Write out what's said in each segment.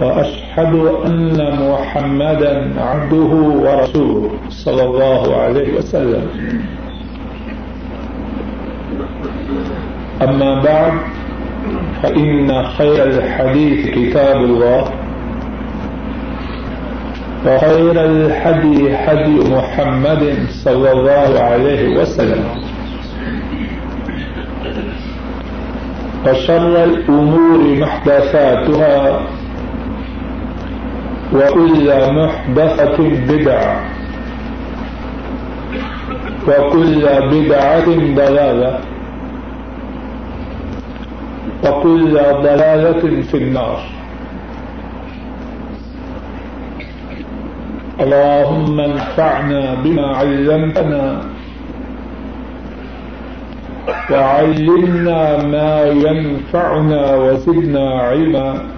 وأشهد أن محمدا عبده ورسوله صلى الله عليه وسلم. أما بعد، فإن خير الحديث كتاب الله، وخير الحدي حدي محمد صلى الله عليه وسلم. وشر الأمور محدثاتها وكل محدثة بدعة وكل بدعة ضلالة وكل ضلالة في النار اللهم انفعنا بما علمتنا وعلمنا ما ينفعنا وزدنا علما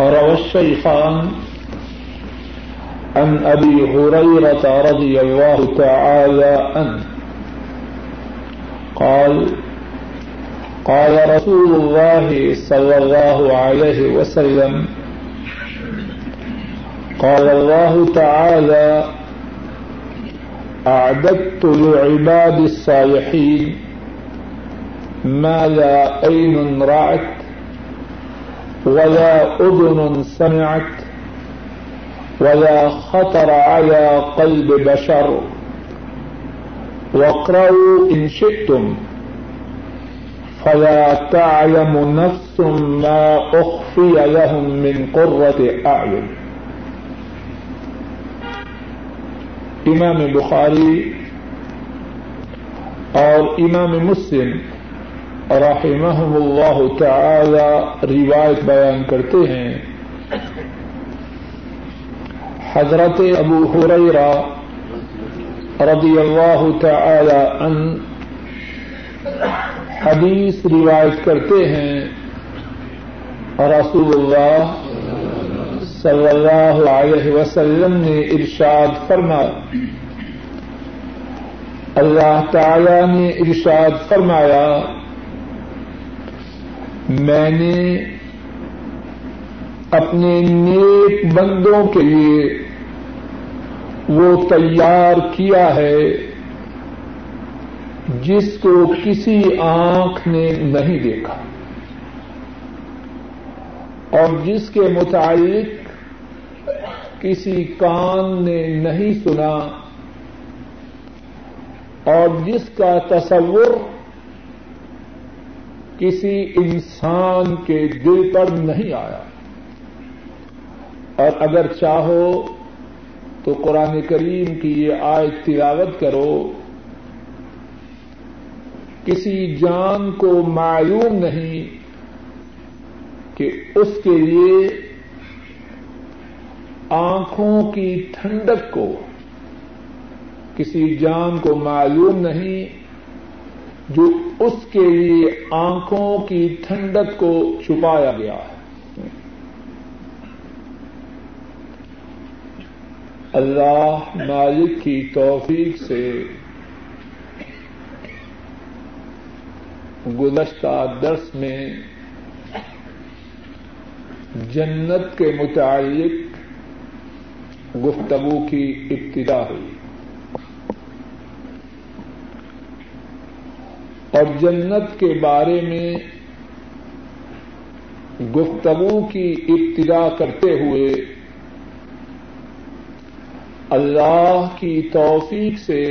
روى الشيخان عن أبي هريرة رضي الله تعالى عنه قال قال رسول الله صلى الله عليه وسلم، قال الله تعالى أعددت لعباد الصالحين ما لا عين رأت ولا أذن سمعت ولا خطر على قلب بشر واقرأوا إن شئتم فلا تعلم نفس ما أخفي لهم من قرة أعين امام بخاری اور امام مسلم رحمهم اللہ تعالی روایت بیان کرتے ہیں۔ حضرت ابو حریرہ رضی اللہ تعالی عنہ حدیث روایت کرتے ہیں۔ رسول اللہ صلی اللہ علیہ وسلم نے ارشاد فرمایا۔ اللہ تعالی نے ارشاد فرمایا میں نے اپنے نیک بندوں کے لیے وہ تیار کیا ہے جس کو کسی آنکھ نے نہیں دیکھا اور جس کے متعلق کسی کان نے نہیں سنا اور جس کا تصور کسی انسان کے دل پر نہیں آیا۔ اور اگر چاہو تو قرآن کریم کی یہ آیت تلاوت کرو۔ کسی جان کو معلوم نہیں کہ اس کے لیے آنکھوں کی ٹھنڈک کو کسی جان کو معلوم نہیں جو اس کے لیے آنکھوں کی ٹھنڈک کو چھپایا گیا ہے۔ اللہ مالک کی توفیق سے گزشتہ درس میں جنت کے متعلق گفتگو کی ابتدا ہوئی۔ اور جنت کے بارے میں گفتگو کی ابتدا کرتے ہوئے اللہ کی توفیق سے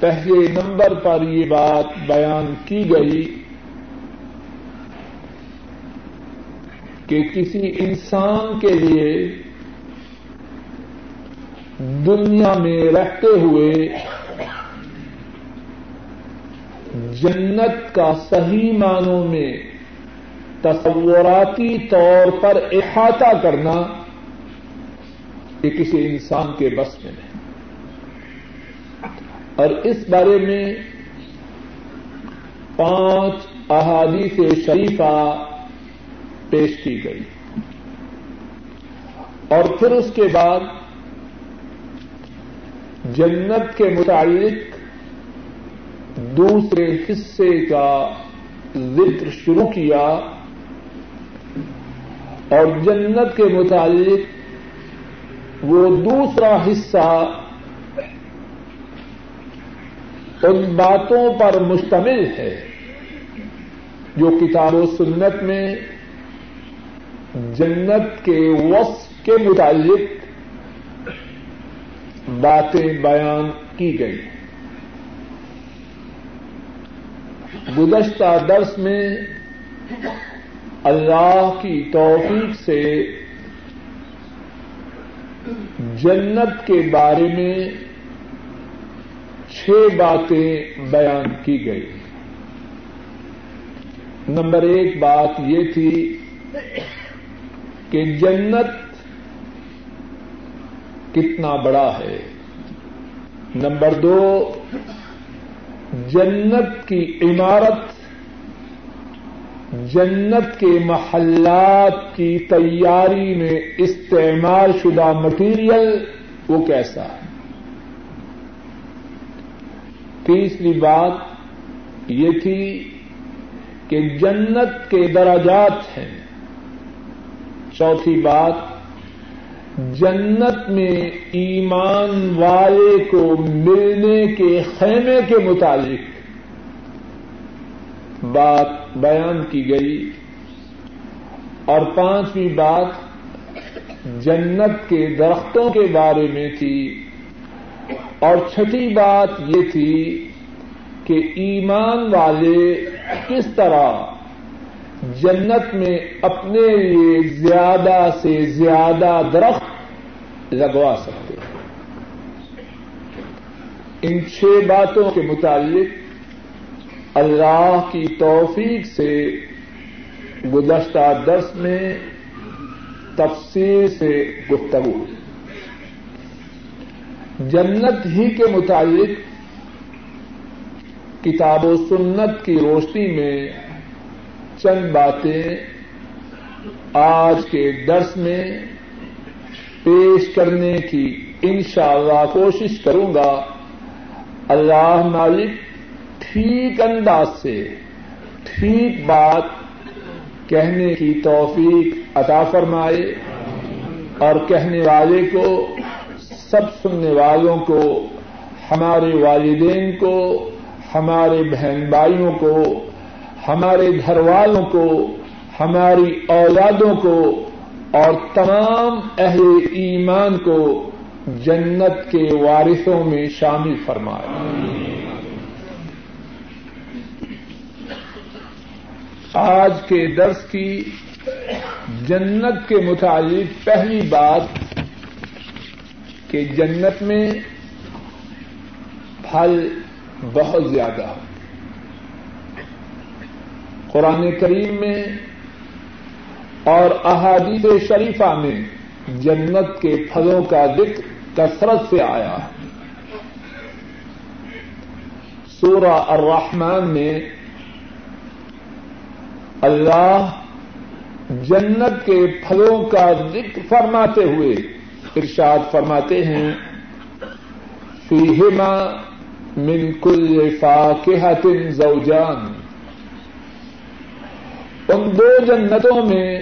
پہلے نمبر پر یہ بات بیان کی گئی کہ کسی انسان کے لیے دنیا میں رہتے ہوئے جنت کا صحیح معنوں میں تصوراتی طور پر احاطہ کرنا یہ کسی انسان کے بس میں نہیں۔ اور اس بارے میں پانچ احادیث شریفہ پیش کی گئی۔ اور پھر اس کے بعد جنت کے متعلق دوسرے حصے کا ذکر شروع کیا اور جنت کے متعلق وہ دوسرا حصہ ان باتوں پر مشتمل ہے جو کتاب و سنت میں جنت کے وصف کے متعلق باتیں بیان کی گئی گزشتہ درس میں اللہ کی توفیق سے جنت کے بارے میں چھ باتیں بیان کی گئی۔ نمبر ایک بات یہ تھی کہ جنت کتنا بڑا ہے۔ نمبر دو جنت کی عمارت، جنت کے محلات کی تیاری میں استعمال شدہ مٹیریل وہ کیسا ہے؟ تیسری بات یہ تھی کہ جنت کے درجات ہیں۔ چوتھی بات جنت میں ایمان والے کو ملنے کے خیمے کے متعلق بات بیان کی گئی اور پانچویں بات جنت کے درختوں کے بارے میں تھی اور چھٹی بات یہ تھی کہ ایمان والے کس طرح جنت میں اپنے لیے زیادہ سے زیادہ درخت لگوا سکتے ہیں۔ ان چھ باتوں کے متعلق اللہ کی توفیق سے گزشتہ درس میں تفصیل سے گفتگو۔ جنت ہی کے متعلق کتاب و سنت کی روشنی میں چند باتیں آج کے درس میں پیش کرنے کی انشاءاللہ کوشش کروں گا۔ اللہ مالک ٹھیک انداز سے ٹھیک بات کہنے کی توفیق عطا فرمائے اور کہنے والے کو، سب سننے والوں کو، ہمارے والدین کو، ہمارے بہن بھائیوں کو ہمارے گھر والوں کو، ہماری اولادوں کو اور تمام اہل ایمان کو جنت کے وارثوں میں شامل فرمائے۔ آج کے درس کی جنت کے متعلق پہلی بات کہ جنت میں پھل بہت زیادہ ہے قرآن کریم میں اور احادیث شریفہ میں جنت کے پھلوں کا ذکر کثرت سے آیا سورہ الرحمن میں اللہ جنت کے پھلوں کا ذکر فرماتے ہوئے ارشاد فرماتے ہیں، فیہما من کل فاکہت زوجان۔ ان دو جنتوں میں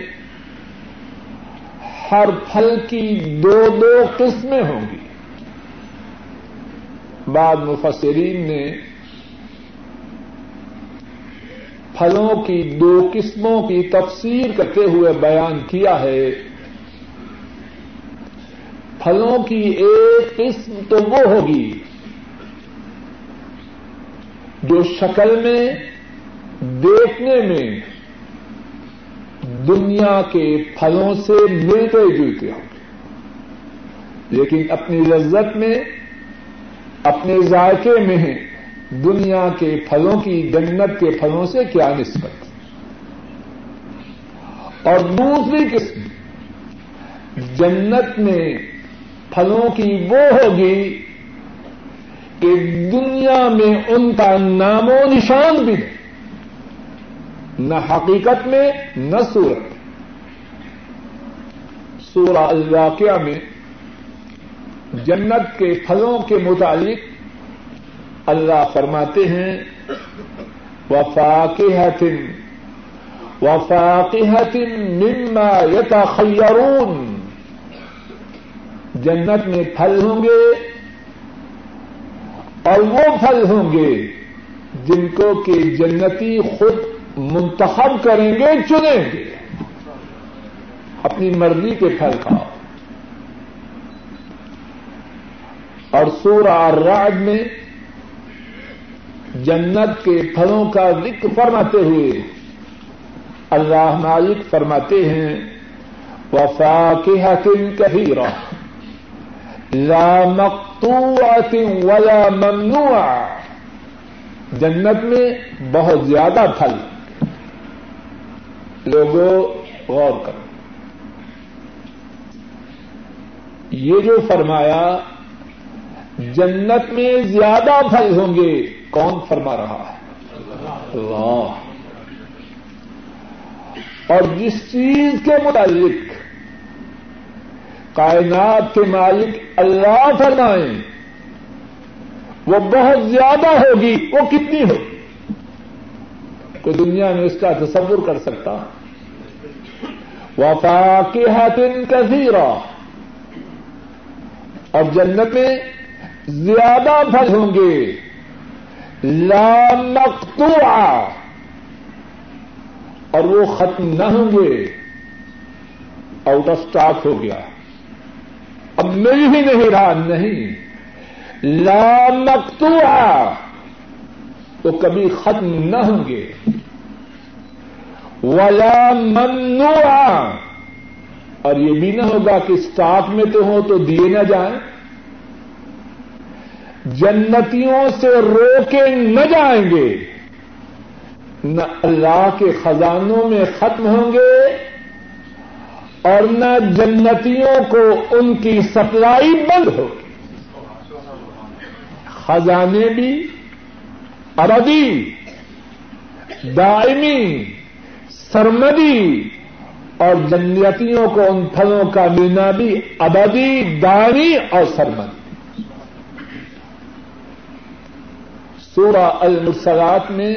ہر پھل کی دو دو قسمیں ہوں گی۔ بعد مفسرین نے پھلوں کی دو قسموں کی تفسیر کرتے ہوئے بیان کیا ہے۔ پھلوں کی ایک قسم تو وہ ہوگی جو شکل میں، دیکھنے میں دنیا کے پھلوں سے ملتے جلتے ہوں گے لیکن اپنی لذت میں، اپنے ذائقے میں دنیا کے پھلوں کی، جنت کے پھلوں سے کیا نسبت؟ اور دوسری قسم، جنت میں پھلوں کی وہ ہوگی کہ دنیا میں ان کا نام و نشان بھی نہیں نہ حقیقت میں، نہ صورت سورہ الواقعہ میں جنت کے پھلوں کے متعلق اللہ فرماتے ہیں وفاقت وفاقت مما یتخیرون جنت میں پھل ہوں گے اور وہ پھل ہوں گے جن کو کہ جنتی خود منتخب کریں گے، چنیں گے۔ اپنی مرضی کے پھل کھاؤ۔ اور سورہ راج میں جنت کے پھلوں کا ذکر فرماتے ہوئے اللہ مالک فرماتے ہیں وفا کے حقیم کہی لا مقطوعة ولا ممنوع جنت میں بہت زیادہ پھل۔ لوگوں غور کرو یہ جو فرمایا، جنت میں زیادہ پھل ہوں گے، کون فرما رہا ہے؟ اللہ۔ اور جس چیز کے متعلق کائنات کے مالک اللہ فرمائیں، وہ بہت زیادہ ہوگی، وہ کتنی ہوگی؟ کوئی دنیا میں اس کا تصور کر سکتا وفا کے ہاتھن اور جنت میں زیادہ پھل ہوں گے۔ لا مقطوعہ۔ اور وہ ختم نہ ہوں گے۔ آؤٹ آف اسٹاک ہو گیا۔ اب مل ہی نہیں رہا، نہیں۔ لا مقطوعہ۔ تو کبھی ختم نہ ہوں گے۔ ولا ممنوع اور یہ بھی نہ ہوگا کہ اسٹاک میں تو ہو تو دیے نہ جائیں۔ جنتیوں سے روکے نہ جائیں گے۔ نہ اللہ کے خزانوں میں ختم ہوں گے اور نہ جنتیوں کو ان کی سپلائی بند ہوگی۔ خزانے بھی ابدی دائمی، سرمدی اور جنیتیوں کو ان پھلوں کا ملنا بھی ابدی دانی اور سرمدی۔ سورہ المرسلات میں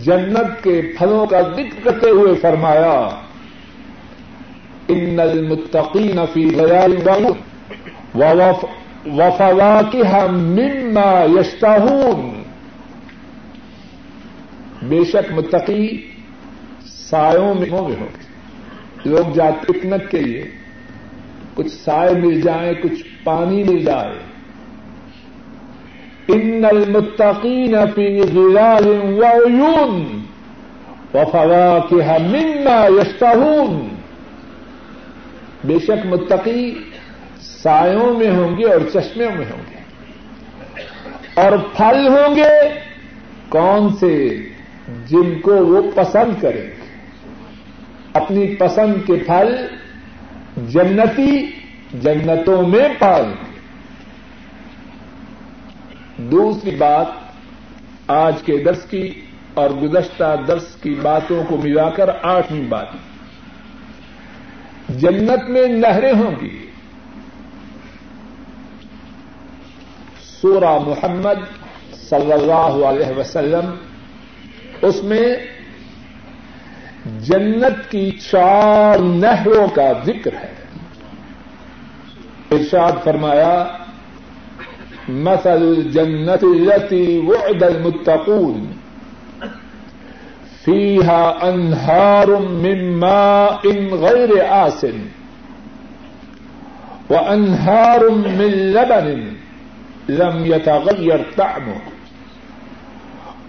جنت کے پھلوں کا ذکر کرتے ہوئے فرمایا، ان المتقین فی غیال وفواکہ مما یشتہون بے شک متقی سایوں میں ہوں گے۔ لوگ جاتے پکنک کے لیے۔ کچھ سائے مل جائیں، کچھ پانی مل جائے۔ ان المتقین فی ظلال وعیون وفواکہ مما یشتہون بے شک متقی سایوں میں ہوں گے اور چشموں میں ہوں گے۔ اور پھل ہوں گے۔ کون سے؟ جن کو وہ پسند کریں گے اپنی پسند کے پھل جنتی جنتوں میں پال دوسری بات، آج کے درس کی اور گزشتہ درس کی باتوں کو ملا کر آٹھویں بات۔ جنت میں نہریں ہوں گی۔ سورہ محمد صلی اللہ علیہ وسلم، اس میں جنت کی چار نہروں کا ذکر ہے۔ ارشاد فرمایا، مثل الجنة التي وعد المتقون، فيها أنهار من ماء غير آس وأنهار من لبن لم يتغير طعمه.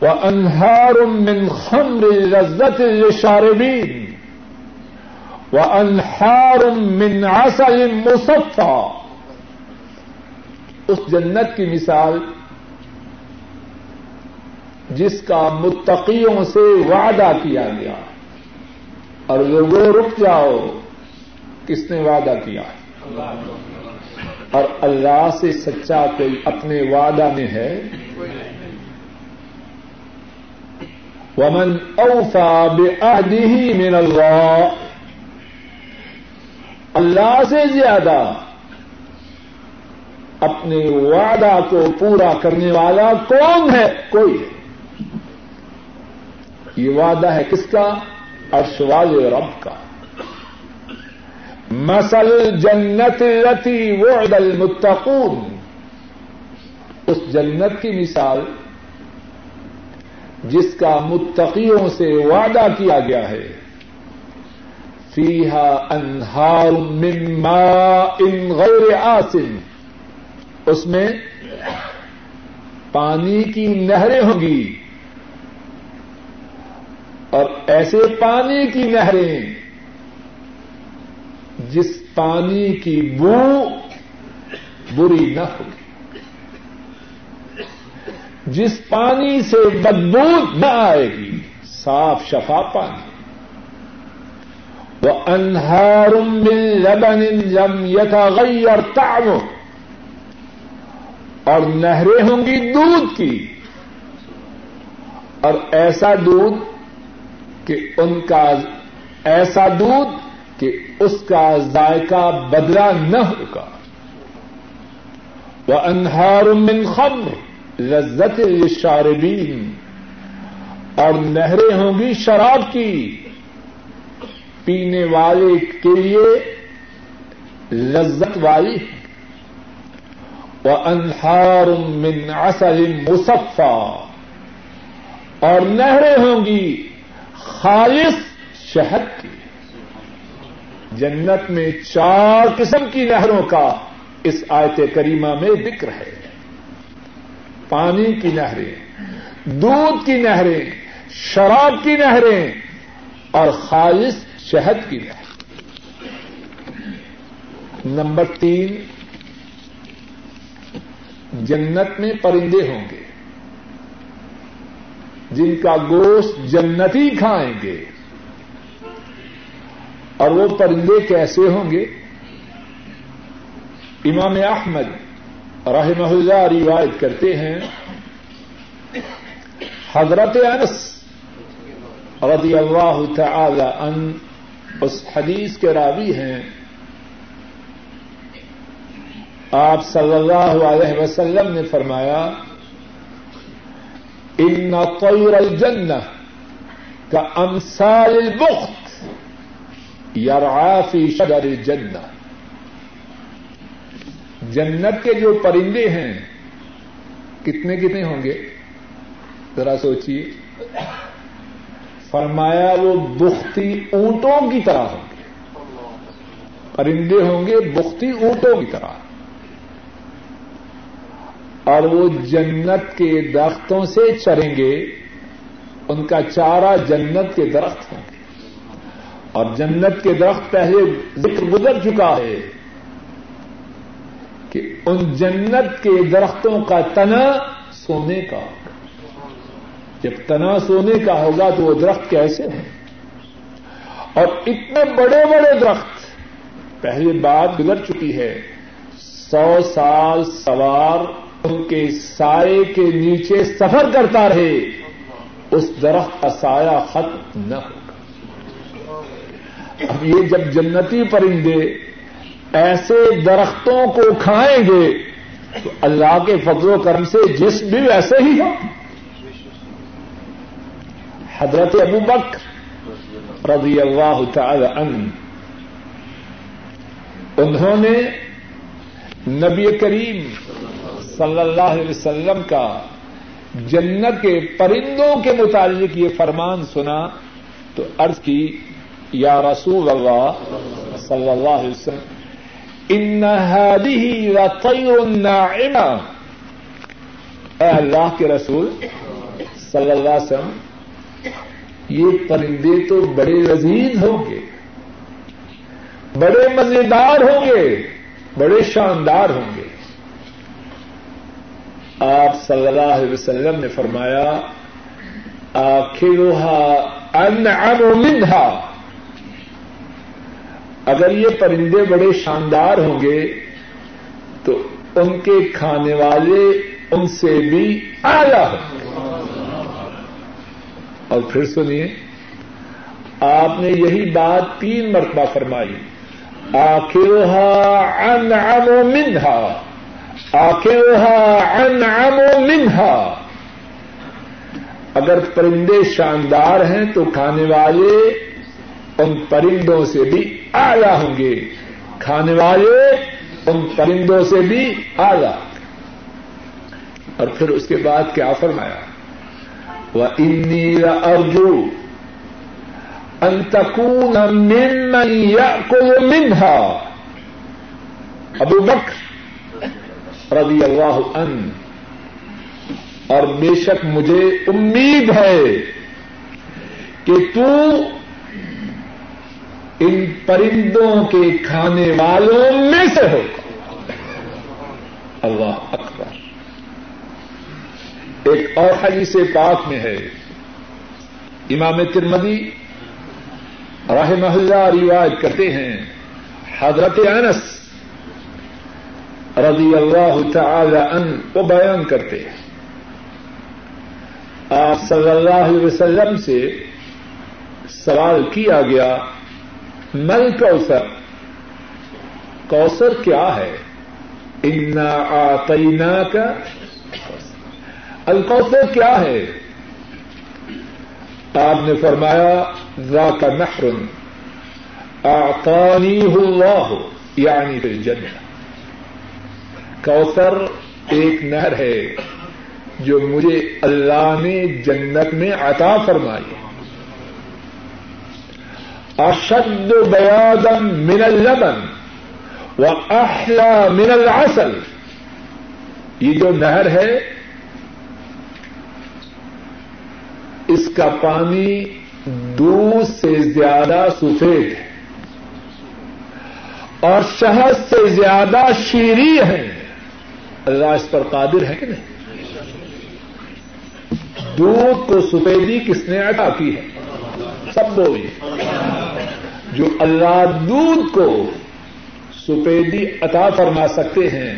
وأنهار من خمر لذة للشاربين. وأنهار من عسل مصفى. اس جنت کی مثال جس کا متقیوں سے وعدہ کیا گیا اور لوگوں رک جاؤ، کس نے وعدہ کیا؟ اور اللہ سے سچا کوئی اپنے وعدہ میں ہے؟ ومن اوفا بعہدہ من اللہ اللہ سے زیادہ اپنے وعدہ کو پورا کرنے والا کون ہے؟ کوئی ہے۔ یہ وعدہ ہے کس کا؟ ارشوال رب کا۔ مسل جنت رتی وعد المتقون. اس جنت کی مثال جس کا متقیوں سے وعدہ کیا گیا ہے. فیحا انہار مما ان غیر آسن. اس میں پانی کی نہریں ہوں گی اور ایسے پانی کی نہریں جس پانی کی بو بری نہ ہوگی۔ جس پانی سے بدبو نہ آئے گی، صاف شفا پانی۔ وہ انہار من لبن لم يتغير طعمه۔ اور نہریں ہوں گی دودھ کی۔ اور ایسا دودھ کہ ان کا ایسا دودھ کہ اس کا ذائقہ بدلا نہ ہوگا وہ انہار من خمر لذت للشاربین اور نہریں ہوں گی شراب کی۔ پینے والے کے لیے لذت والی وہ انہار من عسل مصفا اور نہریں ہوں گی خالص شہد کی۔ جنت میں چار قسم کی نہروں کا اس آیت کریمہ میں ذکر ہے۔ پانی کی نہریں، دودھ کی نہریں، شراب کی نہریں اور خالص شہد کی نہر نمبر تین، جنت میں پرندے ہوں گے۔ جن کا گوشت جنتی کھائیں گے۔ اور وہ پرندے کیسے ہوں گے؟ امام احمد رحمہ اللہ روایت کرتے ہیں، حضرت انس رضی اللہ تعالی ان اس حدیث کے راوی ہیں۔ آپ صلی اللہ علیہ وسلم نے فرمایا، ان طیر الجنہ کا امثال البخت یرعا فی شجر الجنہ۔ جنت کے جو پرندے ہیں، کتنے کتنے ہوں گے؟ ذرا سوچیے فرمایا، وہ بختی اونٹوں کی طرح ہوں گے۔ پرندے ہوں گے بختی اونٹوں کی طرح۔ اور وہ جنت کے درختوں سے چریں گے، ان کا چارہ جنت کے درخت ہوں گے۔ اور جنت کے درخت پہلے ذکر گزر چکا ہے کہ ان جنت کے درختوں کا تنا سونے کا جب تنا سونے کا ہوگا تو وہ درخت کیسے ہیں؟ اور اتنے بڑے بڑے درخت پہلے بات گزر چکی ہے۔ سو سال سوار ان کے سائے کے نیچے سفر کرتا رہے۔ اس درخت کا سایہ ختم نہ ہوگا اب یہ جب جنتی پرندے ایسے درختوں کو کھائیں گے، تو اللہ کے فضل و کرم سے جس بھی ویسے ہی ہو حضرت ابو بکر رضی اللہ تعالی عنہ، انہوں نے نبی کریم صلی اللہ علیہ وسلم کا جنت کے پرندوں کے متعلق یہ فرمان سنا تو عرض کی یا رسول اللہ صلی اللہ علیہ وسلم، ان هذه لطير ناعمه اے اللہ کے رسول صلی اللہ علیہ وسلم، یہ پرندے تو بڑے لذیذ ہوں گے، بڑے مزیدار ہوں گے، بڑے شاندار ہوں گے۔ آپ صلی اللہ علیہ وسلم نے فرمایا آخرها انعم منها اگر یہ پرندے بڑے شاندار ہوں گے، تو ان کے کھانے والے ان سے بھی آیا ہوں۔ اور پھر سنیے، آپ نے یہی بات تین مرتبہ فرمائی، آخرها انعم منها، آخرها انعم منها۔ اگر پرندے شاندار ہیں تو کھانے والے ان پرندوں سے بھی آلہ ہوں گے۔ کھانے والے ان پرندوں سے بھی آلہ اور پھر اس کے بعد کیا فرمایا؟ وہ انی ارجو انتقون ممن یاکل منها۔ ابو بکر رضی اللہ عنہ۔ اور بے شک مجھے امید ہے کہ تو ان پرندوں کے کھانے والوں میں سے ہو۔ اللہ اکبر۔ ایک اور حدیث پاک میں ہے۔ امام ترمدی رحمہ اللہ روایت کرتے ہیں۔ حضرت انس رضی اللہ تعالی عنہ کو بیان کرتے ہیں۔ آپ صلی اللہ علیہ وسلم سے سوال کیا گیا مل کوثر؟ کوثر کیا ہے؟ انا آتینا کا الکوثر کیا ہے؟ آپ نے فرمایا ذا کا نحر آتانی اللہ یعنی پھر جنہ کوثر ایک نہر ہے جو مجھے اللہ نے جنت میں عطا فرمائی۔ اشد بیادم من اللبن و احلا من العسل. یہ جو نہر ہے، اس کا پانی دودھ سے زیادہ سفید ہے اور شہد سے زیادہ شیریں ہے اللہ اس پر قادر ہے کہ نہیں؟ دودھ کو سفیدی کس نے عطا کی ہے؟ سب بولیے جو اللہ دودھ کو سفیدی عطا فرما سکتے ہیں،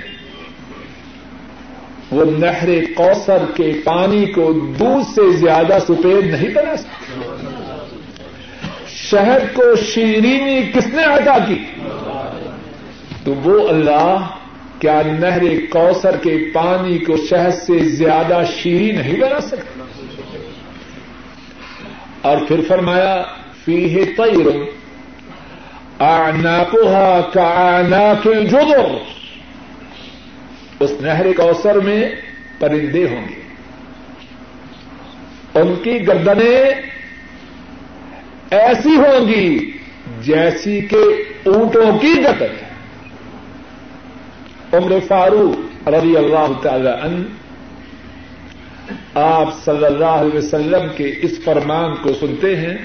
وہ نہر کوثر کے پانی کو دودھ سے زیادہ سفید نہیں بنا سکتے شہد کو شیرینی کس نے عطا کی؟ تو وہ اللہ کیا نہر کوثر کے پانی کو شہد سے زیادہ شیریں نہیں بنا سکتے اور پھر فرمایا فی تیر آناکوہا کا الجدر. اس نہر کوثر میں پرندے ہوں گے. ان کی گردنیں ایسی ہوں گی جیسی کہ اونٹوں کی گردن عمر فاروق رضی اللہ تعالی عنہ آپ صلی اللہ علیہ وسلم کے اس فرمان کو سنتے ہیں،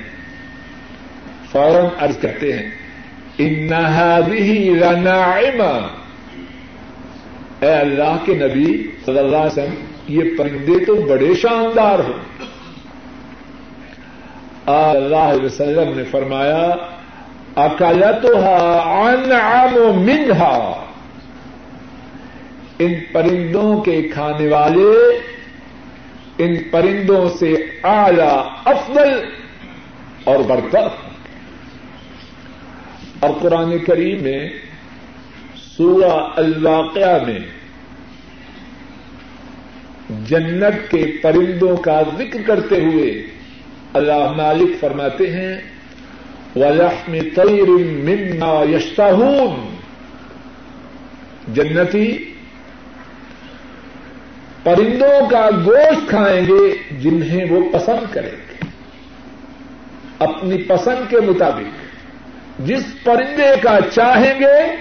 فوراً ارض کرتے ہیں ان لناعمہ اے اللہ کے نبی صلی اللہ علیہ وسلم، یہ پرندے تو بڑے شاندار ہوں۔ اللہ علیہ وسلم نے فرمایا انعم منہا۔ ان پرندوں کے کھانے والے، ان پرندوں سے اعلی افضل اور برتر۔ اور قرآن کریم میں، سورہ الواقعہ میں جنت کے پرندوں کا ذکر کرتے ہوئے اللہ مالک فرماتے ہیں، وَلَحْمِ طَيْرٍ مِّمَّا يَشْتَهُونَ۔ جنتی پرندوں کا گوشت کھائیں گے جنہیں وہ پسند کریں گے۔ اپنی پسند کے مطابق۔ جس پرندے کا چاہیں گے،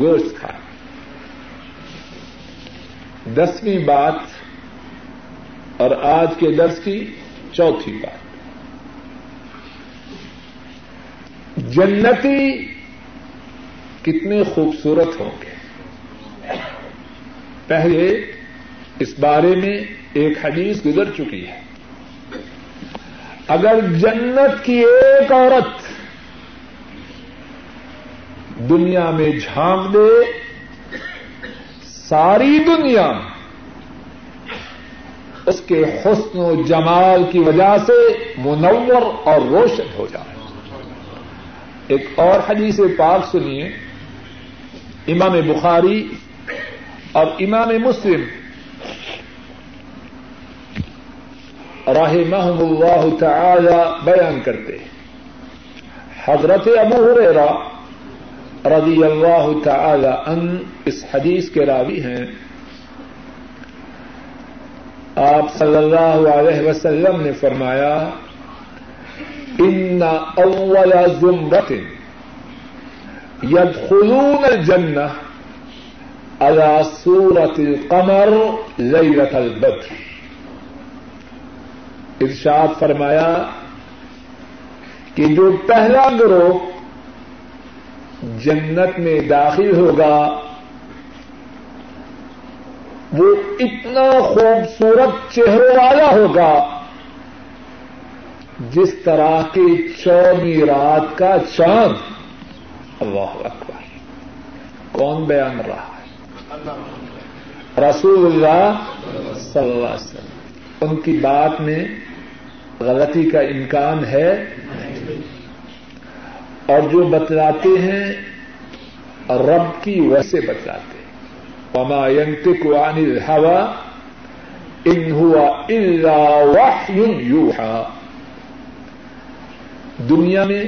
گوشت کھائیں دسویں بات، اور آج کے درس کی چوتھی بات۔ جنتی کتنے خوبصورت ہوں گے۔ پہلے اس بارے میں ایک حدیث گزر چکی ہے۔ اگر جنت کی ایک عورت دنیا میں جھانک دے، ساری دنیا اس کے حسن و جمال کی وجہ سے منور اور روشن ہو جائے۔ ایک اور حدیث پاک سنیے، امام بخاری اور امام مسلم رحمهم اللہ تعالی بیان کرتے حضرت ابو ہریرا رضی اللہ تعالی ان اس حدیث کے راوی ہیں۔ آپ صلی اللہ علیہ وسلم نے فرمایا، ان اول زمرت يدخلون الجنہ على سورة القمر ليلة البدر۔ ارشاد فرمایا کہ جو پہلا گروہ جنت میں داخل ہوگا، وہ اتنا خوبصورت چہرے والا ہوگا جس طرح کے چودہ رات کا چاند۔ اللہ اکبر۔ کون بیان رہا ہے؟ رسول اللہ صلی اللہ علیہ وسلم۔ ان کی بات میں غلطی کا امکان ہے۔ اور جو بتلاتے ہیں، رب کی ویسے بتلاتے وما ينطق عن الهوى ان هو الا وحي يوحى۔ دنیا میں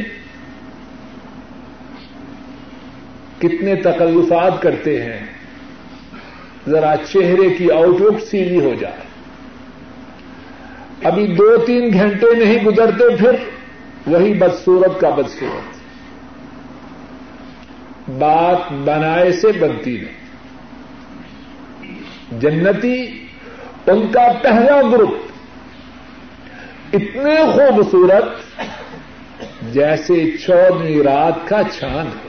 کتنے تکلفات کرتے ہیں، ذرا چہرے کی آؤٹ لک سیدھی ہو جائے۔ ابھی دو تین گھنٹے نہیں گزرتے، پھر وہی بدسورت کا بدسورت بات بنائے سے بنتی نہیں۔ جنتی ان کا پہلا گروپ اتنے خوبصورت جیسے چودہ رات کا چاند ہے۔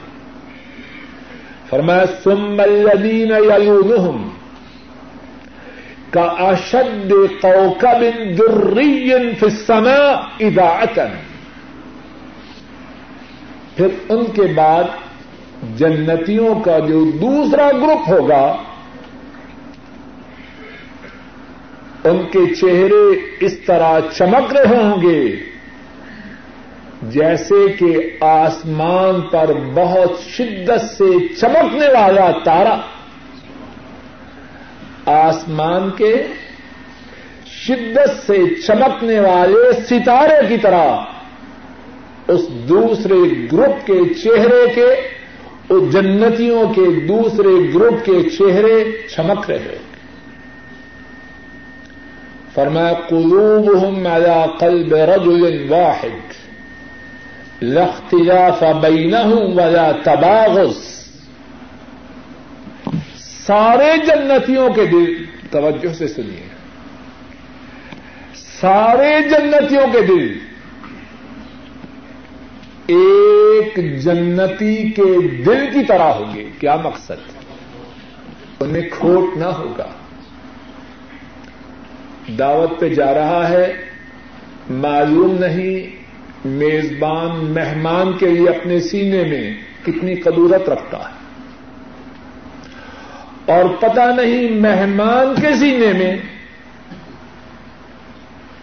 فرمایا سم الذین یلونہم کا اشد کوكب دري في السماء اذاعتا۔ پھر ان کے بعد جنتیوں کا جو دوسرا گروپ ہوگا، ان کے چہرے اس طرح چمک رہے ہوں گے، جیسے کہ آسمان پر بہت شدت سے چمکنے والا تارا۔ آسمان کے شدت سے چمکنے والے ستارے کی طرح، اس دوسرے گروپ کے چہرے کے اس جنتیوں کے دوسرے گروپ کے چہرے چمک رہے۔ فرمایا قلوبهم على قلب رجل واحد لختلاف بینہم ولا تباغس سارے جنتیوں کے دل، توجہ سے سنیے۔ سارے جنتیوں کے دل ایک جنتی کے دل کی طرح ہوں گے، کیا مقصد؟ انہیں کھوٹ نہ ہوگا۔ دعوت پہ جا رہا ہے، معلوم نہیں میزبان مہمان کے لیے اپنے سینے میں کتنی قدورت رکھتا ہے۔ اور پتہ نہیں مہمان کے سینے میں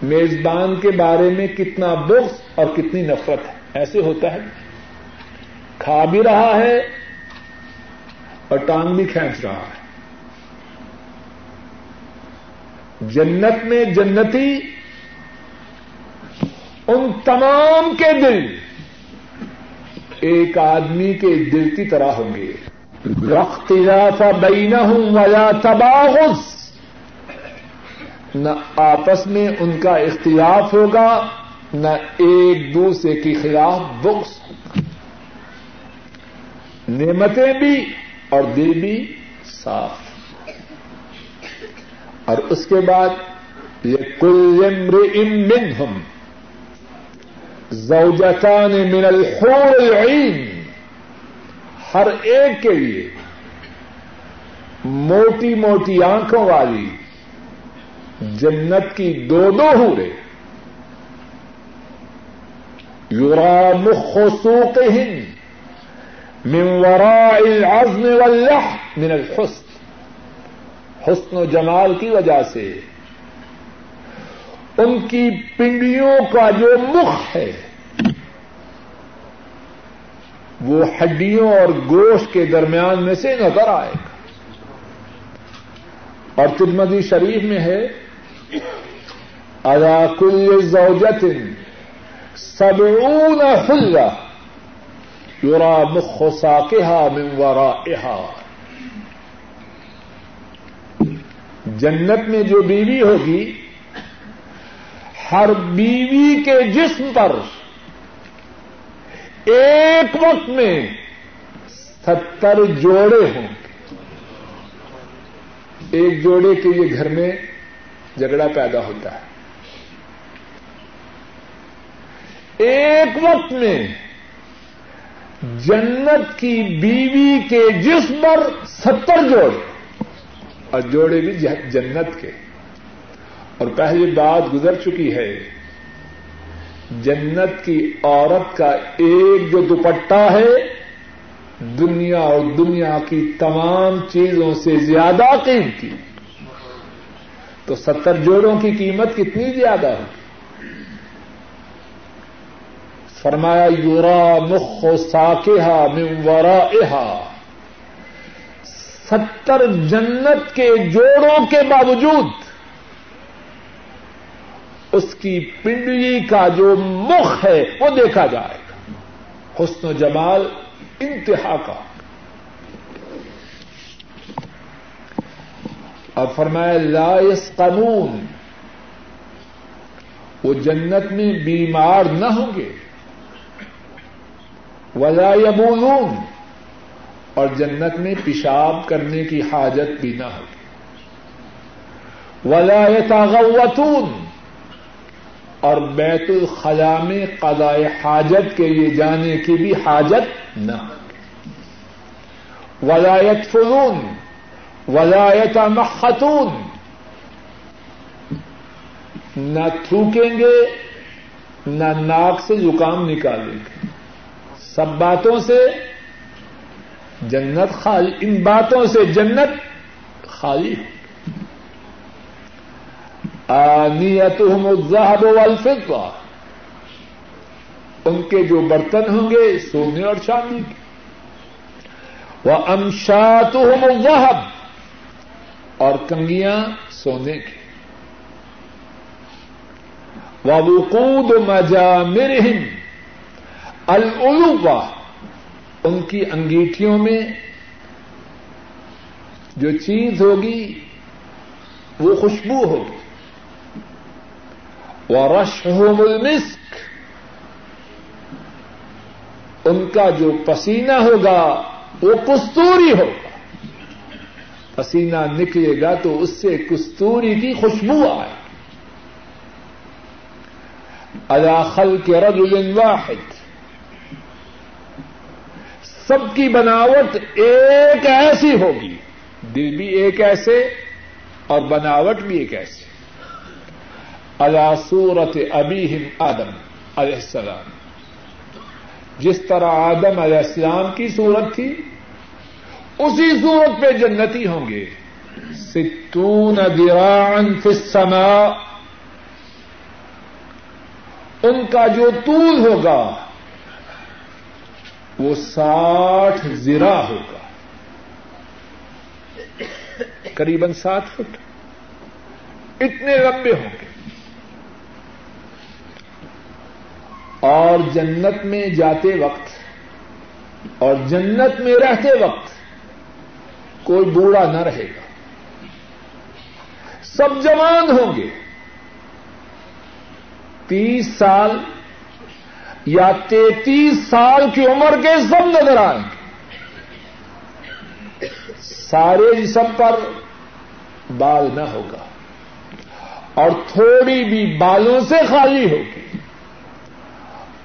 میزبان کے بارے میں کتنا بغض اور کتنی نفرت ہے۔ ایسے ہوتا ہے، کھا بھی رہا ہے اور ٹانگ بھی کھینچ رہا ہے۔ جنت میں جنتی ان تمام کے دل ایک آدمی کے دل کی طرح ہوں گے۔ رخت بین ہوں ولا تباغس نہ آپس میں ان کا اختلاف ہوگا نہ ایک دوسرے کے خلاف بغض، نعمتیں بھی اور دل بھی صاف۔ اور اس کے بعد، یہ کل امن ہم زوجتان من الحور العین، ہر ایک کے لیے موٹی موٹی آنکھوں والی جنت کی دو دو ہورے یورا مخ سوق ہند ممورا العزم واللحم من الحسن. حسن و جمال کی وجہ سے ان کی پنڈیوں کا جو مخ ہے وہ ہڈیوں اور گوشت کے درمیان میں سے نظر آئے گا۔ اور ترمدی شریف میں ہے ادا کل زوجت سبعون حلہ یورا مخ ساکہا من ورائہا جنت میں جو بیوی ہوگی، ہر بیوی کے جسم پر ایک وقت میں ستر جوڑے ہوں گے۔ ایک جوڑے کے لیے گھر میں جھگڑا پیدا ہوتا ہے۔ ایک وقت میں جنت کی بیوی کے جسم پر ستر جوڑے، اور جوڑے بھی جنت کے۔ اور پہلی بات گزر چکی ہے، جنت کی عورت کا ایک جو دوپٹہ ہے، دنیا اور دنیا کی تمام چیزوں سے زیادہ قیمتی۔ تو ستر جوڑوں کی قیمت کتنی زیادہ ہے فرمایا، یورا مخ ساکہا من ورائہا۔ ستر جنت کے جوڑوں کے باوجود، اس کی پنڈلی کا جو مخ ہے، وہ دیکھا جائے گا۔ حسن و جمال انتہا کا۔ اور فرمایا لائس قانون وہ جنت میں بیمار نہ ہوں گے۔ ولا یبولون اور جنت میں پیشاب کرنے کی حاجت بھی نہ ہوگی ولا یتغوتون اور بیت الخلا میں قضاء حاجت کے لیے جانے کی بھی حاجت نہ ولایت فضون ولایت مختون نہ تھوکیں گے، نہ ناک سے زکام نکالیں گے۔ سب باتوں سے جنت خالی، ان باتوں سے جنت خالی آنیتهم الذهب والفضة ان کے جو برتن ہوں گے، سونے اور چاندی کے۔ وہ امشاتهم الذهب۔ اور کنگیاں سونے کی وقود مجامرهم العلوبہ ان کی انگیٹھیوں میں جو چیز ہوگی، وہ خوشبو ہوگی۔ ورشهم المسک ان کا جو پسینہ ہوگا، وہ کستوری ہوگا۔ پسینہ نکلے گا تو اس سے کستوری کی خوشبو آئے۔ اداخل کے رجل واحد سب کی بناوٹ ایک ایسی ہوگی۔ دل بھی ایک ایسے اور بناوٹ بھی ایک ایسی صورت ابی ہند آدم علیہ السلام۔ جس طرح آدم علیہ السلام کی صورت تھی، اسی صورت پہ جنتی ہوں گے۔ ستون دیران فسما ان کا جو طول ہوگا وہ ساٹھ زرا ہوگا۔ قریب سات فٹ۔ اتنے لمبے ہوں گے۔ اور جنت میں جاتے وقت اور جنت میں رہتے وقت کوئی بوڑھا نہ رہے گا۔ سب جوان ہوں گے۔ تیس سال یا تینتیس سال کی عمر کے سب نظر آئیں۔ گے سارے جسم پر بال نہ ہوگا۔ اور تھوڑی بھی بالوں سے خالی ہوگی۔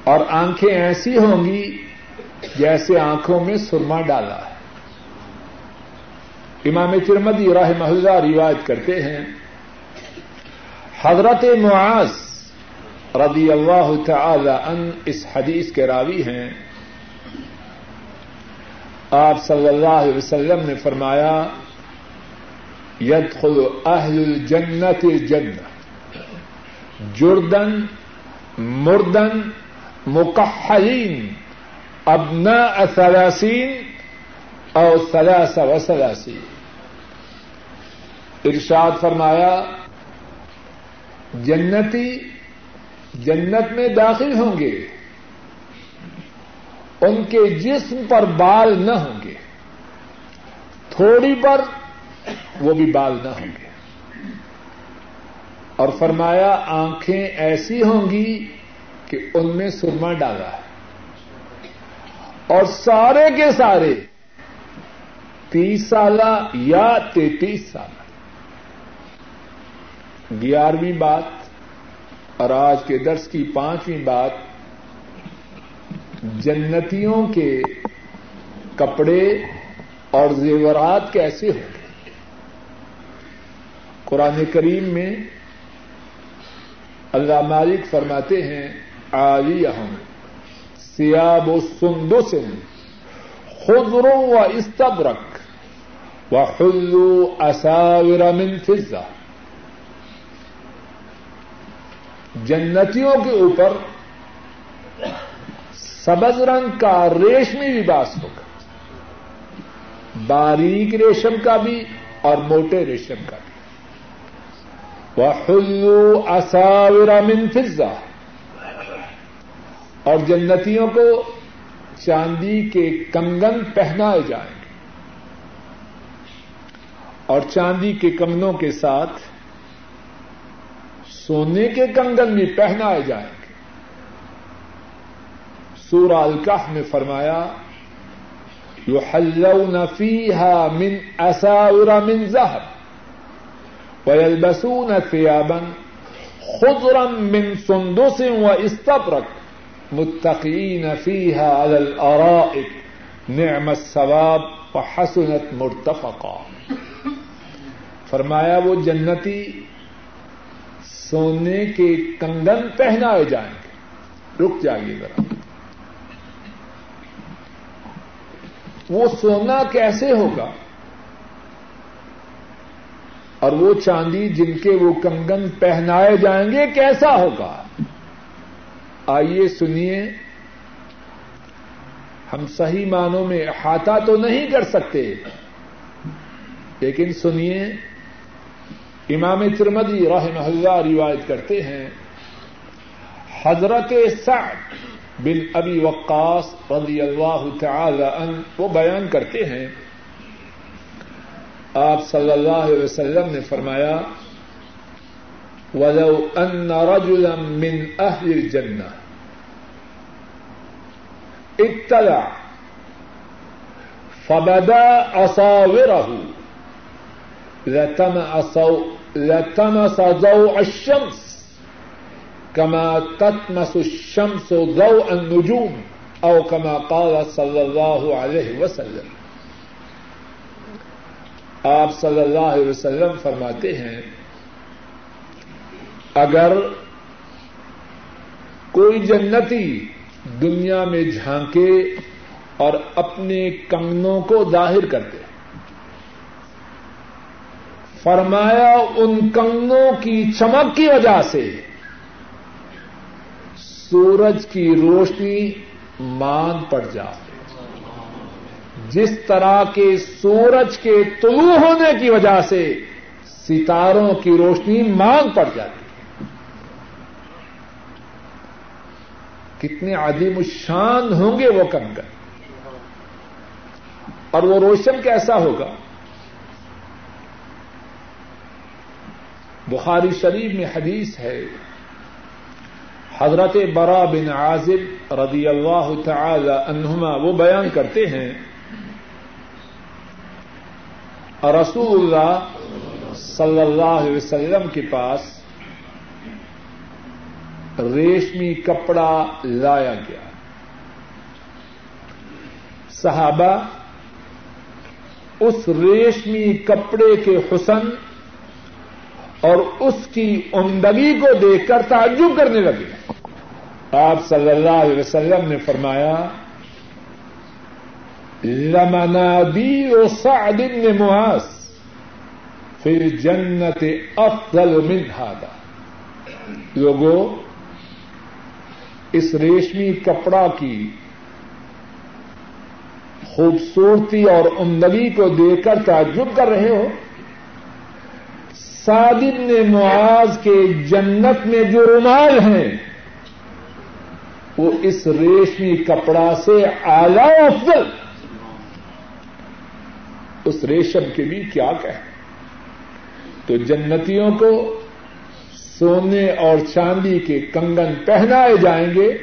اور آنکھیں ایسی ہوں گی جیسے آنکھوں میں سرما ڈالا ہے۔ امام ترمدی راہ محلہ روایت کرتے ہیں، حضرت معاذ رضی اللہ تعالی ان اس حدیث کے راوی ہیں۔ آپ صلی اللہ علیہ وسلم نے فرمایا يدخل اہل الجنت الجنہ۔ جردن، مردن، مکحلین، ابناء ثلاثین او ثلاث و ثلاثین۔ ارشاد فرمایا، جنتی جنت میں داخل ہوں گے، ان کے جسم پر بال نہ ہوں گے، تھوڑی پر وہ بھی بال نہ ہوں گے۔ اور فرمایا، آنکھیں ایسی ہوں گی کہ ان میں سرما ڈالا ہے۔ اور سارے کے سارے تیس سالہ یا تینتیس سالہ، گیارہویں بات اور آج کے درس کی پانچویں بات، جنتیوں کے کپڑے اور زیورات کیسے ہوں؟ گے قرآن کریم میں اللہ مالک فرماتے ہیں آلی اہم سیاب و سندو سن خزروں و استبرک و خلو اصاور من فضا جنتیوں کے اوپر سبز رنگ کا ریشمی لباس ہوگا۔ باریک ریشم کا بھی اور موٹے ریشم کا بھی۔ وہ اصاور من فضا اور جنتیوں کو چاندی کے کنگن پہنائے جائیں گے۔ اور چاندی کے کنگنوں کے ساتھ سونے کے کنگن بھی پہنائے جائیں۔ گے سورہ الکح میں فرمایا يحلون فيها من أساور من ذهب ويلبسون ثيابا خضرا من سندس واستبرق متقين فيها على الأرائك نعم الثواب وحسنت مرتفقا۔ فرمایا، وہ جنتی سونے کے کنگن پہنائے جائیں گے۔ رک جائیے ذرا۔ وہ سونا کیسے ہوگا؟ اور وہ چاندی جن کے وہ کنگن پہنائے جائیں گے کیسا ہوگا؟ آئیے سنیے۔ ہم صحیح معنوں میں احاطہ تو نہیں کر سکتے، لیکن سنیے۔ امام ترمدی رحمہ اللہ روایت کرتے ہیں، حضرت سعد بن ابی وقاص رضی اللہ تعالی عنہ وہ بیان کرتے ہیں، آپ صلی اللہ علیہ وسلم نے فرمایا، ولو ان رجلا من اهل الجنه اطلع فبدا اصاوره لتمس ضوء الشمس کما تتمس الشمس ضوء النجوم او کما قال صلی اللہ علیہ وسلم. آپ صلی اللہ علیہ وسلم فرماتے ہیں، اگر کوئی جنتی دنیا میں جھانکے اور اپنے کنگنوں کو ظاہر کر دے فرمایا ان کنگنوں کی چمک کی وجہ سے۔ سورج کی روشنی مان پڑ جائے۔ جس طرح کے سورج کے طلوع ہونے کی وجہ سے ستاروں کی روشنی مانگ پڑ جاتی ہے کتنے عدیم الشان ہوں گے وہ کنگن۔ اور وہ روشن کیسا ہوگا؟ بخاری شریف میں حدیث ہے۔ حضرت برا بن عازب رضی اللہ تعالی عنہما وہ بیان کرتے ہیں رسول اللہ صلی اللہ علیہ وسلم کے پاس ریشمی کپڑا لایا گیا۔ صحابہ، اس ریشمی کپڑے کے حسن اور اس کی عمدگی کو دیکھ کر تعجب کرنے لگے۔ آپ صلی اللہ علیہ وسلم نے فرمایا لمنادی و سعد بن معاذ پھر جنت افضل من هذا۔ لوگوں اس ریشمی کپڑا کی خوبصورتی اور عمدگی کو دیکھ کر تعجب کر رہے ہو۔ سادن نے معاذ کے جنت میں جو رومال ہیں، وہ اس ریشمی کپڑا سے اعلی افضل۔ اس ریشم کے بھی کیا کہ تو جنتیوں کو سونے اور چاندی کے کنگن پہنائے جائیں گے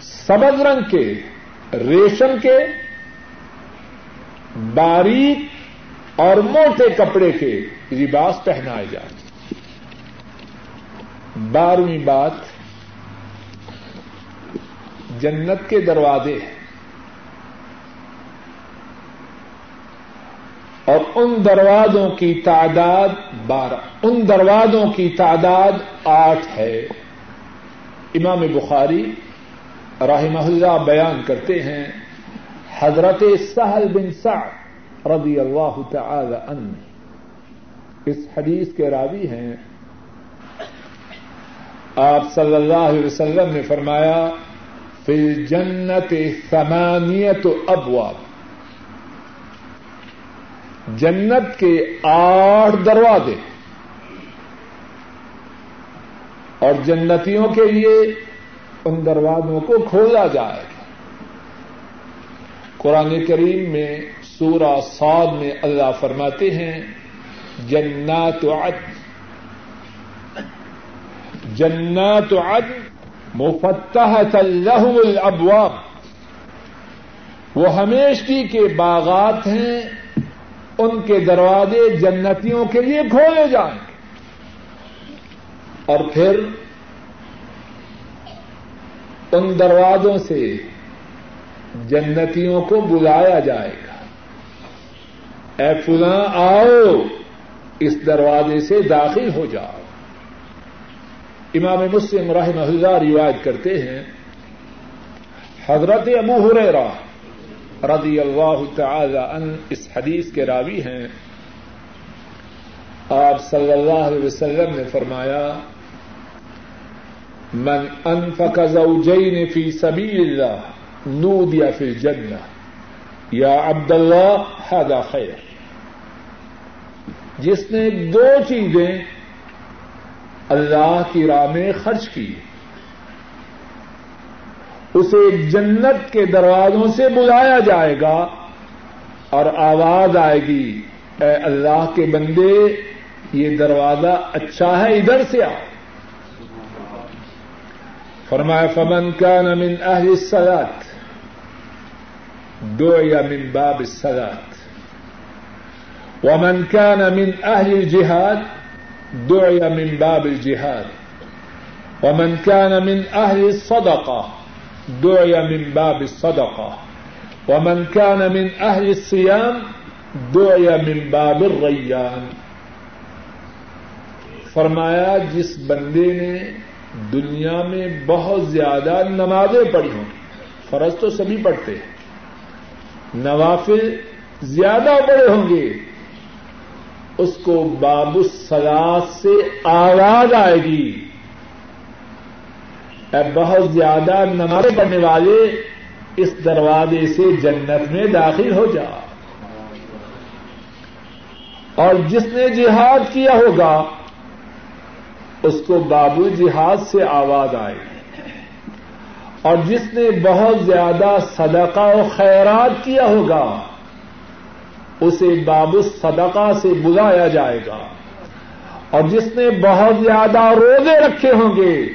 سبز رنگ کے، ریشم کے، باریک اور موٹے کپڑے کے۔ لباس پہنائے جائیں بارہویں بات جنت کے دروازے ہیں اور ان دروازوں کی تعداد بارہ ان دروازوں کی تعداد آٹھ ہے امام بخاری رحمہ اللہ بیان کرتے ہیں حضرت سہل بن سعد رضی اللہ تعالی عنہ اس حدیث کے راوی ہیں۔ آپ صلی اللہ علیہ وسلم نے فرمایا، فی جنت ثمانیت ابواب۔ جنت کے آٹھ دروازے اور جنتیوں کے لیے ان دروازوں کو کھولا جائے۔ گا قرآن کریم میں سورہ سعد میں اللہ فرماتے ہیں جنات عدن. جنات عدن مفتحت لهم الابواب. وہ ہمیشگی کے باغات ہیں، ان کے دروازے جنتیوں کے لیے کھولے جائیں گے۔ اور پھر ان دروازوں سے جنتیوں کو بلایا جائے گا۔ اے فلاں آؤ اس دروازے سے داخل ہو جاؤ۔ امام مسلم رحمہ اللہ روایت کرتے ہیں، حضرت ابو ہریرہ رضی اللہ تعالی عنہ اس حدیث کے راوی ہیں۔ آپ صلی اللہ علیہ وسلم نے فرمایا، من انفق زوجین فی سبیل اللہ نودی فی الجنہ، یا عبد اللہ هذا خیر۔ جس نے دو چیزیں اللہ کی راہ میں خرچ کی۔ اسے جنت کے دروازوں سے بلایا جائے گا اور آواز آئے گی، اے اللہ کے بندے، یہ دروازہ اچھا ہے، ادھر سے آ فرمایا، فمن کا من اہل الصلاة، دعي من باب الصلاة۔ ومن كان من اہل الجهاد، دعي من باب الجهاد. ومن كان من اہل الصدقة، دعي من باب الصدقة. ومن كان من أهل الصيام، دعي من باب الريان. فرمایا، جس بندے نے دنیا میں بہت زیادہ نمازیں پڑھی ہوں، فرض تو سبھی پڑھتے ہیں، نوافل زیادہ پڑے ہوں گے اس کو باب السلاد سے آواز آئے گی۔ بہت زیادہ نماز پڑھنے والے اس دروازے سے جنت میں داخل ہو جا۔ اور جس نے جہاد کیا ہوگا، اس کو بابو جہاد سے آواز آئے۔ اور جس نے بہت زیادہ صدقہ و خیرات کیا ہوگا اسے بابو صدقہ سے بلایا جائے گا۔ اور جس نے بہت زیادہ روزے رکھے ہوں گے،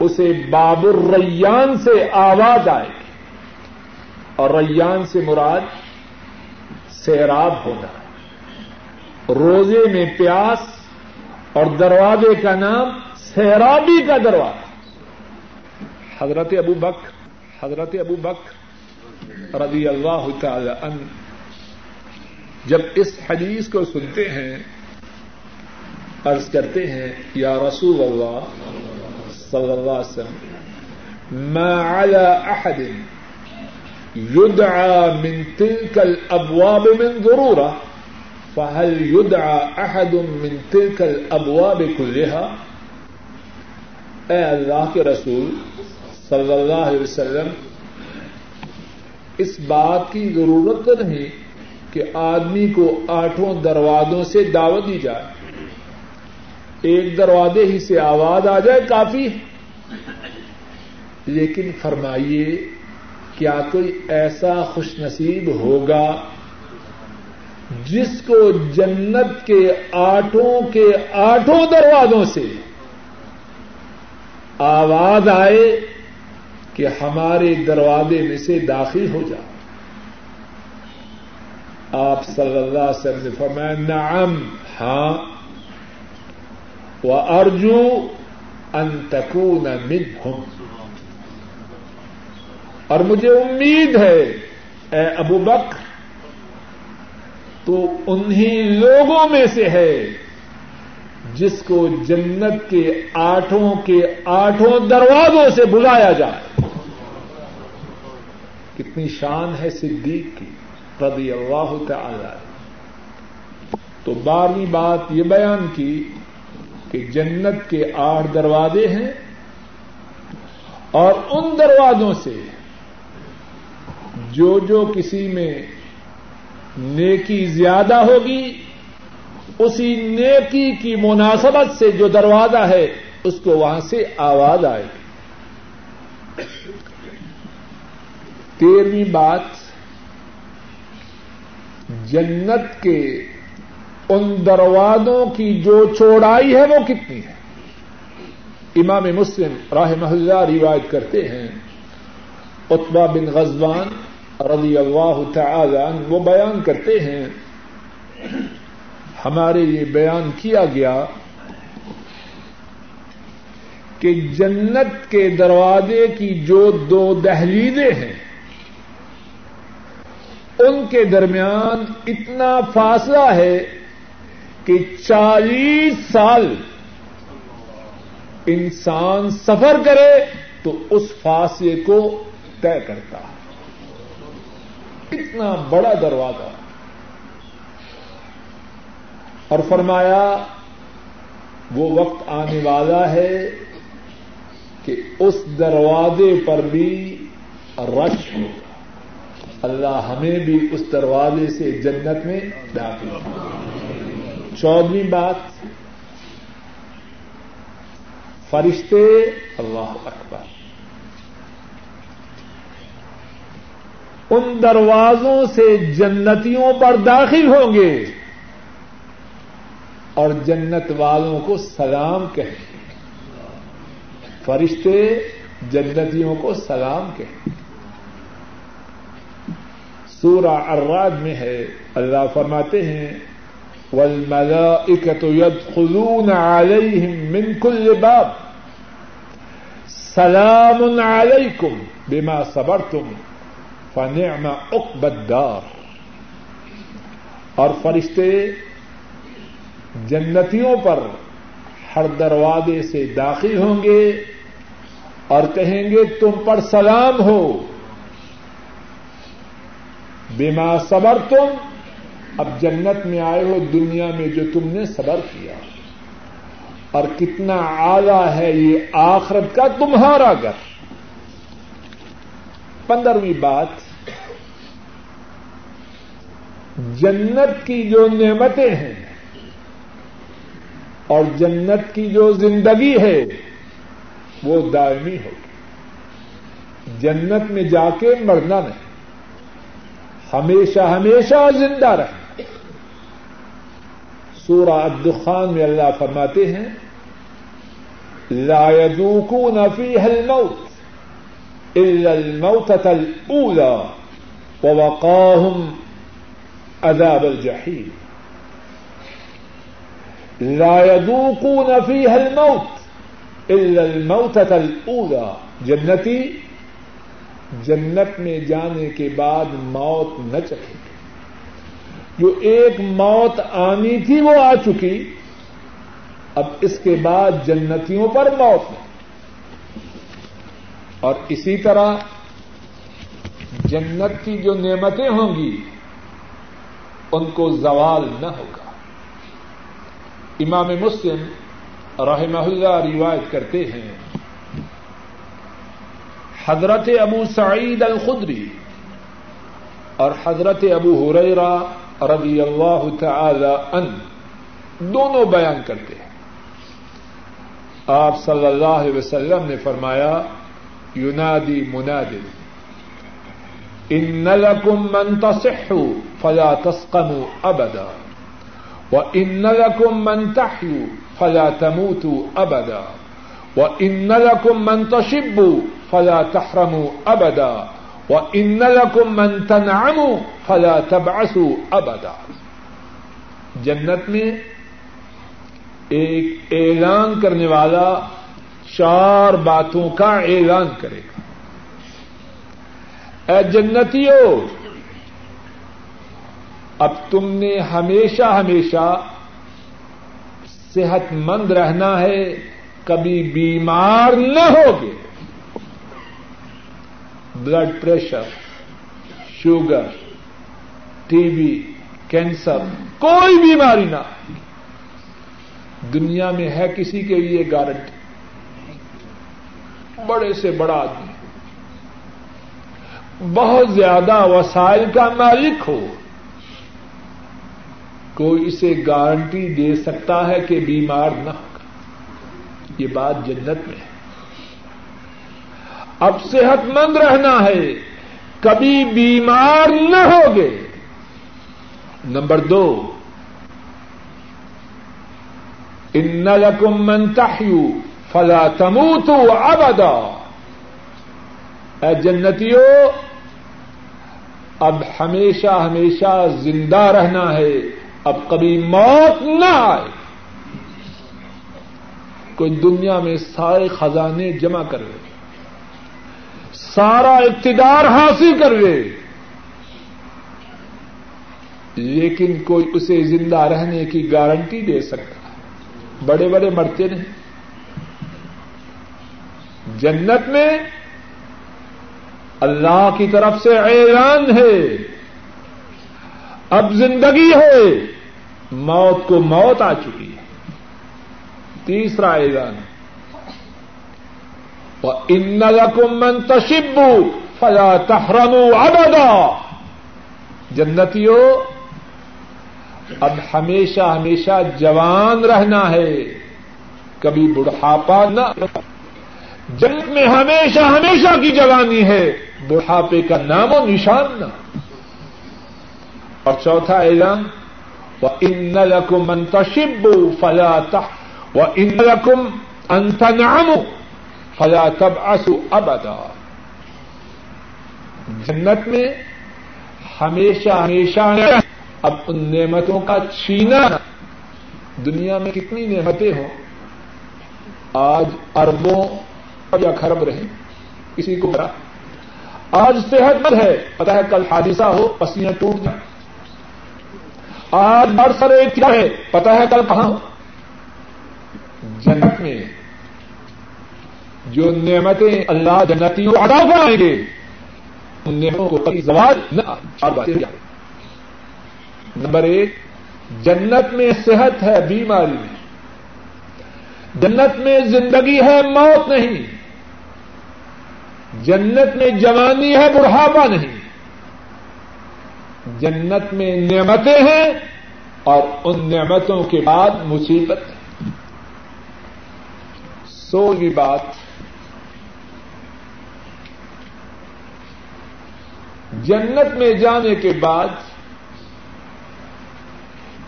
اسے باب الریان سے آواز آئے گی۔ اور ریان سے مراد سیراب ہونا۔ روزے میں پیاس اور دروازے کا نام سیرابی کا دروازہ۔ حضرت ابو بک حضرت ابو بک رضی اللہ تعالی عنہ جب اس حدیث کو سنتے ہیں، عرض کرتے ہیں، یا رسول اللہ صلی اللہ علیہ وسلم، ما على احد يدعى من تلك الابواب من ضروره فهل يدعى احد من تلك الابواب كلها اے اللہ کے رسول صلی اللہ علیہ وسلم، اس بات کی ضرورت تو نہیں کہ آدمی کو آٹھوں دروازوں سے دعوت دی جائے۔ ایک دروازے ہی سے آواز آ جائے کافی۔ لیکن فرمائیے، کیا کوئی ایسا خوش نصیب ہوگا جس کو جنت کے آٹھوں کے آٹھوں دروازوں سے آواز آئے کہ ہمارے دروازے میں سے داخل ہو جائے؟ آپ صلی اللہ علیہ وسلم نے فرمایا، نعم ہاں۔ وہ ارجو انتقون منہم اور مجھے امید ہے، اے ابو بک تو انہیں لوگوں میں سے ہے جس کو جنت کے آٹھوں کے آٹھوں دروازوں سے بلایا جائے۔ کتنی شان ہے صدیق کی۔ رضی اللہ تعالی تو بارہویں بات یہ بیان کی کہ جنت کے آٹھ دروازے ہیں اور ان دروازوں سے جو جو کسی میں نیکی زیادہ ہوگی، اسی نیکی کی مناسبت سے جو دروازہ ہے، اس کو وہاں سے آواز آئے۔ گی تیرہویں بات جنت کے ان دروازوں کی جو چوڑائی ہے وہ کتنی ہے؟ امام مسلم راہ محلہ روایت کرتے ہیں اتبا بن غزوان رضی اللہ تعالی عنہ وہ بیان کرتے ہیں، ہمارے یہ بیان کیا گیا کہ جنت کے دروازے کی جو دو دہلیزیں ہیں ان کے درمیان اتنا فاصلہ ہے کہ چالیس سال انسان سفر کرے تو اس فاصلے کو طے کرتا ہے۔ اتنا بڑا دروازہ۔ اور فرمایا، وہ وقت آنے والا ہے کہ اس دروازے پر بھی رش ہوگا اللہ ہمیں بھی اس دروازے سے جنت میں داخل چودہویں بات، فرشتے اللہ اکبر۔ ان دروازوں سے جنتیوں پر داخل ہوں گے اور جنت والوں کو سلام کہیں فرشتے جنتیوں کو سلام کہیں سورہ الراد میں ہے۔ اللہ فرماتے ہیں، والملائکة يدخلون عليهم من كل باب۔ سلام علیکم بما صبرتم، فنعم عقب الدار۔ اور فرشتے جنتیوں پر ہر دروازے سے داخل ہوں گے اور کہیں گے، تم پر سلام ہو۔ بیما صبر تم اب جنت میں آئے ہو، دنیا میں جو تم نے صبر کیا۔ اور کتنا آلہ ہے یہ آخرت کا تمہارا گھر۔ پندرہویں بات، جنت کی جو نعمتیں ہیں اور جنت کی جو زندگی ہے، وہ دائمی ہوگی۔ جنت میں جا کے مرنا نہیں۔ ہمیشہ ہمیشہ زندہ رہنا سورہ الدخان میں اللہ فرماتے ہیں، لا يذوقون فيها الموت الا الموتة الاولى ووقاهم عذاب الجحيم لا يذوقون فيها الموت الا الموتة الاولى جنتی جنت میں جانے کے بعد موت نہ چکے جو ایک موت آنی تھی وہ آ چکی۔ اب اس کے بعد جنتیوں پر موت ہے۔ اور اسی طرح جنت کی جو نعمتیں ہوں گی، ان کو زوال نہ ہوگا۔ امام مسلم رحمہ اللہ روایت کرتے ہیں حضرت ابو سعید الخدری اور حضرت ابو ہریرا رضی اللہ تعالی ان دونوں بیان کرتے ہیں۔ آپ صلی اللہ علیہ وسلم نے فرمایا یونادی منادل ان لکم من تصحوا فلا تسقموا ابدا وان لکم من تحیوا فلا تموتوا ابدا۔ وان لکم من تشبوا فلا تحرموا ابدا ان لکم من تنعموا فلا تبعثوا ابدا جنت میں ایک اعلان کرنے والا چار باتوں کا اعلان کرے گا۔ اے جنتیوں اب تم نے ہمیشہ ہمیشہ صحت مند رہنا ہے کبھی بیمار نہ ہوگے۔ Blood pressure sugar T B cancer کوئی بیماری نہ دنیا میں ہے کسی کے لیے گارنٹی بڑے سے بڑا آدمی۔ بہت زیادہ وسائل کا مالک ہو۔ کوئی اسے گارنٹی دے سکتا ہے کہ بیمار نہ ہوگا یہ بات جنت میں ہے۔ اب صحت مند رہنا ہے، کبھی بیمار نہ ہوگے۔ نمبر دو، ان لکم من تحیو فلا تموتو ابدا۔ اے جنتیو، اب ہمیشہ ہمیشہ زندہ رہنا ہے، اب کبھی موت نہ آئے۔ کوئی دنیا میں سارے خزانے جمع کر رہے سارا اقتدار حاصل کر لے۔ لیکن کوئی اسے زندہ رہنے کی گارنٹی دے سکتا ہے۔ بڑے بڑے مرتے نہیں۔ جنت میں اللہ کی طرف سے اعلان ہے۔ اب زندگی ہے۔ موت کو موت آ چکی ہے۔ تیسرا اعلان ہے۔ ان لکم من تشبو فلا تحرموا ابدا جنتیوں اب ہمیشہ ہمیشہ جوان رہنا ہے۔ کبھی بڑھاپا نہ جنت میں ہمیشہ ہمیشہ کی جوانی ہے۔ بڑھاپے کا نام و نشان نہ۔ اور چوتھا اعلان وہ ان لکم منتشب فلا تح و ان لکم انتنعم فلا تب آسو ابدا جنت میں ہمیشہ ہمیشہ اب ان نعمتوں کا چھینا۔ دنیا میں کتنی نعمتیں ہوں۔ آج اربوں یا خرب رہے کسی کو برا آج صحت مند ہے، پتا ہے کل حادثہ ہو، پسیاں ٹوٹ جائے آج بر سر کیا ہے، پتا ہے کل کہاں ہو۔ جنت میں جو نعمتیں اللہ جنتیوں ادا کرائیں گے، ان نعمتوں کو کبھی زوال نہ نمبر ایک، جنت میں صحت ہے، بیماری۔ نہیں جنت میں زندگی ہے، موت نہیں۔ جنت میں جوانی ہے، بڑھاپا نہیں۔ جنت میں نعمتیں ہیں اور ان نعمتوں کے بعد مصیبت سوگی بات جنت میں جانے کے بعد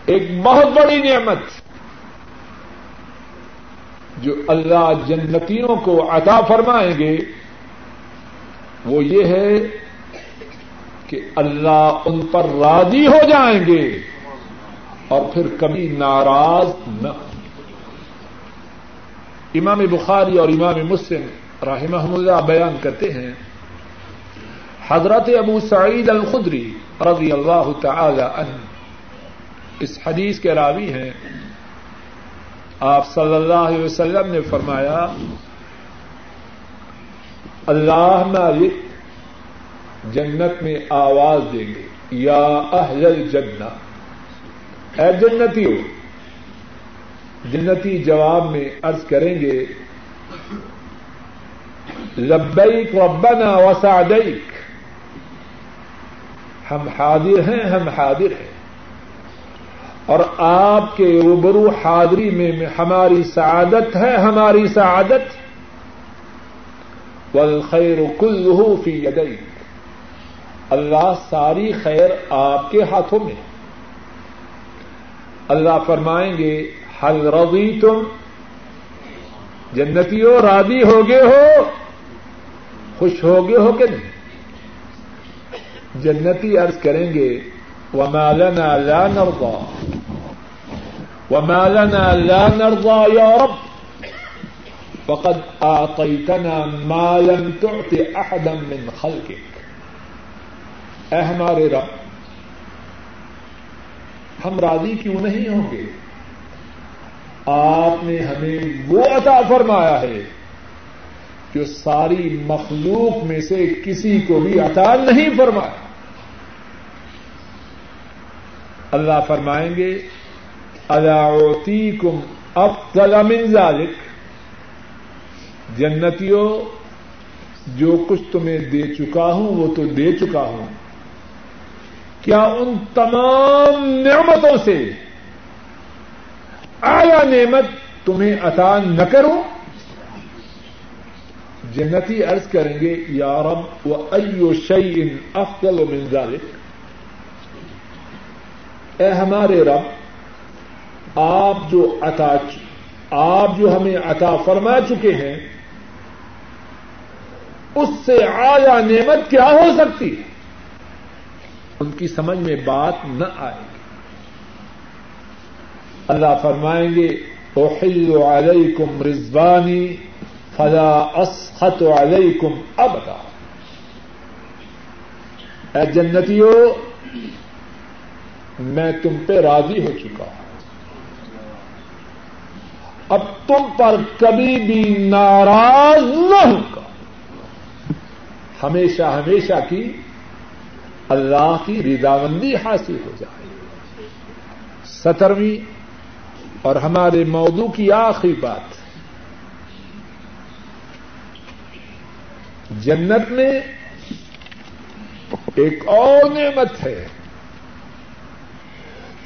ایک بہت بڑی نعمت جو اللہ جنتیوں کو عطا فرمائیں گے، وہ یہ ہے کہ اللہ ان پر راضی ہو جائیں گے اور پھر کبھی ناراض نہ امام بخاری اور امام مسلم رحمہ اللہ بیان کرتے ہیں، حضرت ابو سعید الخدری رضی اللہ تعالی عنہ۔ اس حدیث کے راوی ہیں۔ آپ صلی اللہ علیہ وسلم نے فرمایا، اللہ مالک جنت میں آواز دیں گے، یا اہل الجنہ۔ اے جنتی ہو جنتی جواب میں ارض کریں گے، لبیک ربنا وسعدیک۔ ہم حاضر ہیں، ہم حاضر ہیں۔ اور آپ کے روبرو حاضری میں ہماری سعادت ہے، ہماری سعادت۔ والخیر كله فی یدیک۔ اللہ ساری خیر آپ کے ہاتھوں میں۔ اللہ فرمائیں گے حل رضی تم؟ جنتیوں راضی ہو گئے ہو؟ خوش ہو گئے ہو کہ نہیں؟ جنتی عرض کریں گے، وما لنا لا نرضى، وما لنا لا نرضى يا رب، فقد اعطيتنا ما لم تعط احدا من خلقك۔ اے ہمارے رب، ہم راضی کیوں نہیں ہوں گے؟ آپ نے ہمیں وہ عطا فرمایا ہے جو ساری مخلوق میں سے کسی کو بھی عطا نہیں فرمایا۔ اللہ فرمائیں گے الاوتی کم اب من ذالک جنتیوں، جو کچھ تمہیں دے چکا ہوں، وہ تو دے چکا ہوں۔ کیا ان تمام نعمتوں سے آیا نعمت تمہیں عطا نہ کروں جنتی عرض کریں گے، یا رب و ایو شعین افضل من ذالک اے ہمارے رب، آپ جو عطا آپ جو ہمیں عطا فرما چکے ہیں، اس سے آیا نعمت کیا ہو سکتی؟ ہے ان کی سمجھ میں بات نہ آئے۔ اللہ فرمائیں گے اوہل علیکم رضوانی فلا اسخط علیکم ابدا اے جنتیوں میں تم پہ راضی ہو چکا ہوں۔ اب تم پر کبھی بھی ناراض نہ ہوگا ہمیشہ ہمیشہ کی اللہ کی رضامندی حاصل ہو جائے۔ سترویں اور ہمارے موضوع کی آخری بات جنت میں ایک اور نعمت ہے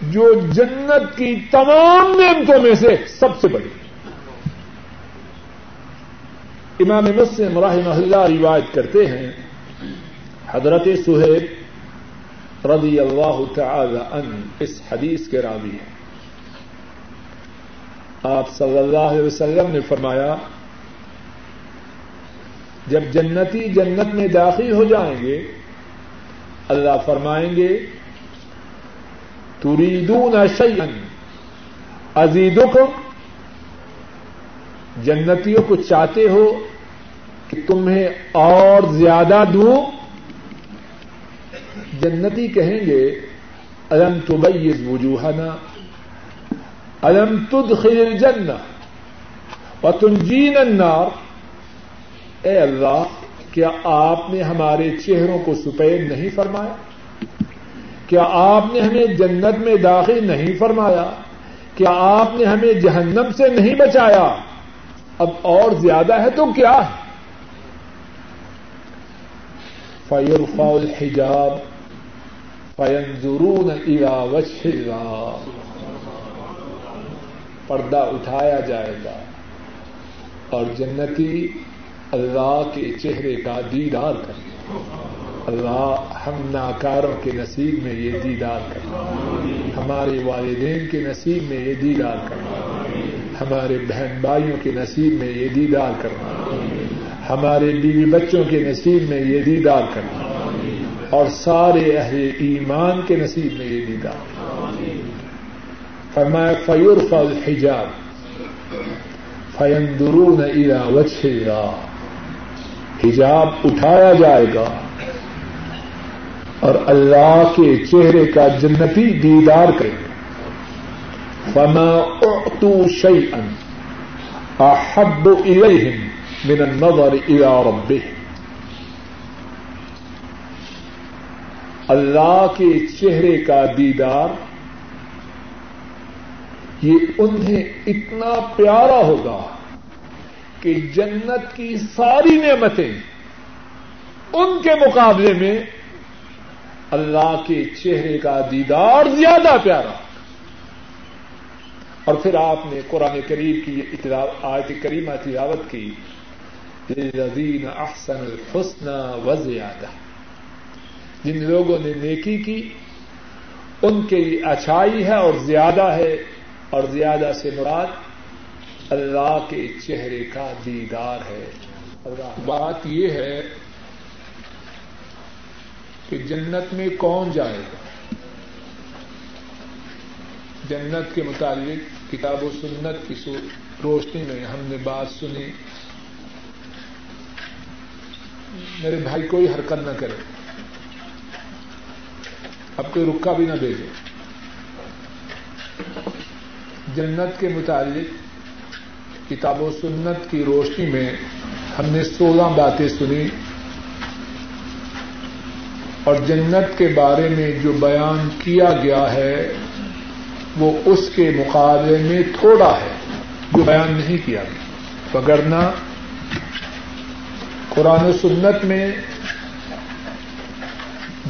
جو جنت کی تمام نعمتوں میں سے سب سے بڑی امام مسلم رحمہ اللہ روایت کرتے ہیں، حضرت سہیب رضی اللہ تعالی عنہ اس حدیث کے راوی ہیں۔ آپ صلی اللہ علیہ وسلم نے فرمایا، جب جنتی جنت میں داخل ہو جائیں گے، اللہ فرمائیں گے، تریدون شیئا، ازیدکم، جنتیوں کو چاہتے ہو کہ تمہیں اور زیادہ دوں۔ جنتی کہیں گے، الم تبیز وجوہنا الم تدخل الجنہ وتنجین النار؟ اے اللہ، کیا آپ نے ہمارے چہروں کو سپید نہیں فرمایا؟ کیا آپ نے ہمیں جنت میں داخل نہیں فرمایا؟ کیا آپ نے ہمیں جہنم سے نہیں بچایا؟ اب اور زیادہ ہے تو کیا ہے؟ فیر فول حجاب فین ضرور پردہ اٹھایا جائے گا اور جنتی اللہ کے چہرے کا دیدار کرے اللہ ہم ناکاروں کے نصیب میں یہ دیدار کرنا ہمارے والدین کے نصیب میں یہ دیدار کرنا ہمارے بہن بھائیوں کے نصیب میں یہ دیدار کرنا ہمارے بیوی بچوں کے نصیب میں یہ دیدار کرنا اور سارے اہل ایمان کے نصیب میں یہ دیدار فرمایا فیور الحجاب. فیندرون الى وجه حجاب اٹھایا جائے گا اور اللہ کے چہرے کا جنتی دیدار کریں فما اعطوا شيئا احب اليهم من النظر الى ربهم اللہ کے چہرے کا دیدار یہ انہیں اتنا پیارا ہوگا کہ جنت کی ساری نعمتیں ان کے مقابلے میں اللہ کے چہرے کا دیدار زیادہ پیارا۔ اور پھر آپ نے قرآن کریم کی آیت کریمہ تلاوت کی للذین احسن الحسن و زیادہ جن لوگوں نے نیکی کی، ان کے لیے اچھائی ہے اور زیادہ ہے۔ اور زیادہ سے مراد اللہ کے چہرے کا دیدار ہے۔ بات یہ ہے کہ جنت میں کون جائے گا؟ جنت کے متعلق کتاب و سنت کی روشنی میں ہم نے بات سنی۔ میرے بھائی، کوئی حرکت نہ کرے۔ اب کوئی رکا بھی نہ دے دے جنت کے متعلق کتاب و سنت کی روشنی میں ہم نے سولہ باتیں سنی اور جنت کے بارے میں جو بیان کیا گیا ہے وہ اس کے مقابلے میں تھوڑا ہے جو بیان نہیں کیا گیا۔ وگرنہ قرآن و سنت میں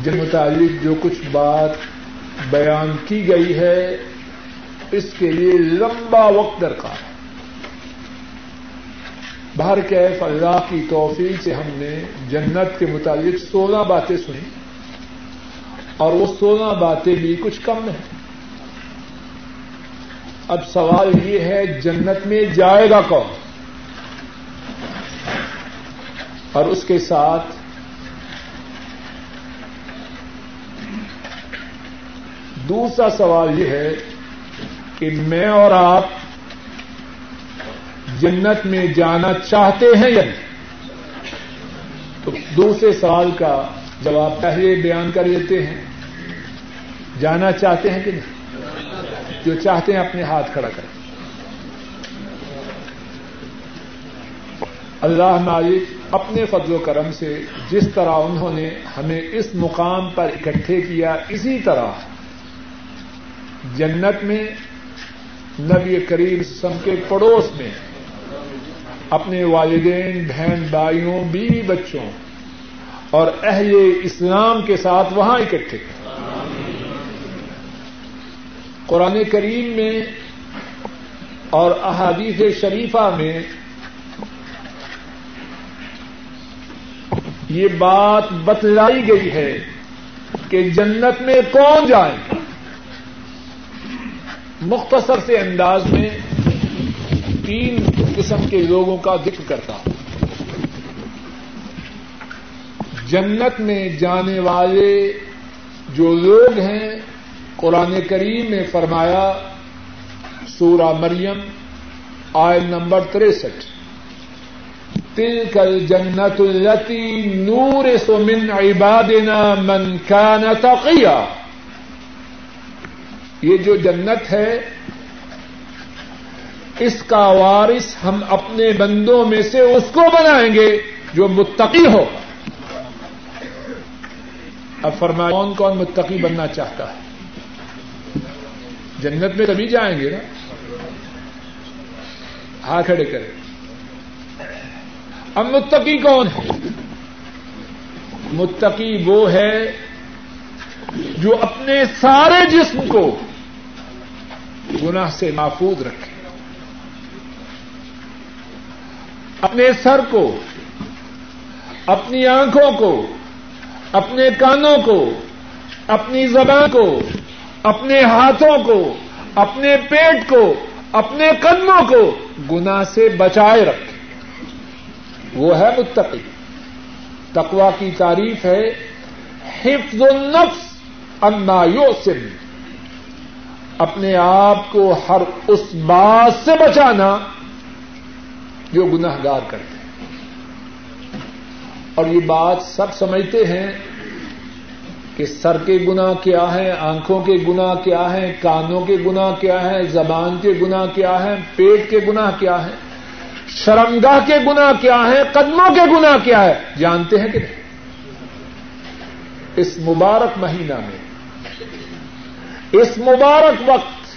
جن متعلق جو کچھ بات بیان کی گئی ہے اس کے لیے لمبا وقت درکار ہے۔ باہر کیف اللہ کی توفیق سے ہم نے جنت کے متعلق سولہ باتیں سنی اور وہ سولہ باتیں بھی کچھ کم ہیں۔ اب سوال یہ ہے، جنت میں جائے گا کون؟ اور اس کے ساتھ دوسرا سوال یہ ہے کہ میں اور آپ جنت میں جانا چاہتے ہیں یا نہیں؟ تو دوسرے سوال کا جواب پہلے بیان کر لیتے ہیں۔ جانا چاہتے ہیں کہ نہیں؟ جو چاہتے ہیں اپنے ہاتھ کھڑا کریں۔ اللہ مالک اپنے فضل و کرم سے جس طرح انہوں نے ہمیں اس مقام پر اکٹھے کیا، اسی طرح جنت میں نبی کریم سم کے پڑوس میں اپنے والدین، بہن بھائیوں، بیوی بچوں اور اہل اسلام کے ساتھ وہاں اکٹھے۔ قرآن کریم میں اور احادیث شریفہ میں یہ بات بتلائی گئی ہے کہ جنت میں کون جائیں مختصر سے انداز میں تین قسم کے لوگوں کا ذکر کرتا ہوں۔ جنت میں جانے والے جو لوگ ہیں، قرآن کریم میں فرمایا، سورہ مریم آئے نمبر تریسٹھ۔ تل کل جنت التی نور سمن عبادنا من کان تقیا یہ جو جنت ہے، اس کا وارث ہم اپنے بندوں میں سے اس کو بنائیں گے جو متقی ہو۔ اب فرمایا کون کون متقی بننا چاہتا ہے؟ جنت میں تبھی جائیں گے نا؟ ہاتھ کھڑے کرے اب متقی کون ہے؟ متقی وہ ہے جو اپنے سارے جسم کو گناہ سے محفوظ رکھے۔ اپنے سر کو، اپنی آنکھوں کو، اپنے کانوں کو، اپنی زبان کو، اپنے ہاتھوں کو، اپنے پیٹ کو، اپنے قدموں کو گنا سے بچائے رکھے۔ وہ ہے متقی۔ تقوا کی تعریف ہے، حفظ النفس انا یوسن اپنے آپ کو ہر اس بات سے بچانا جو گناہ گار کرتے ہیں۔ اور یہ بات سب سمجھتے ہیں کہ سر کے گنا کیا ہے آنکھوں کے گنا کیا ہے کانوں کے گنا کیا ہے زبان کے گنا کیا ہے پیٹ کے گنا کیا ہے شرمگاہ کے گنا کیا ہے قدموں کے گنا کیا ہے جانتے ہیں کہ نہیں؟ اس مبارک مہینہ میں اس مبارک وقت،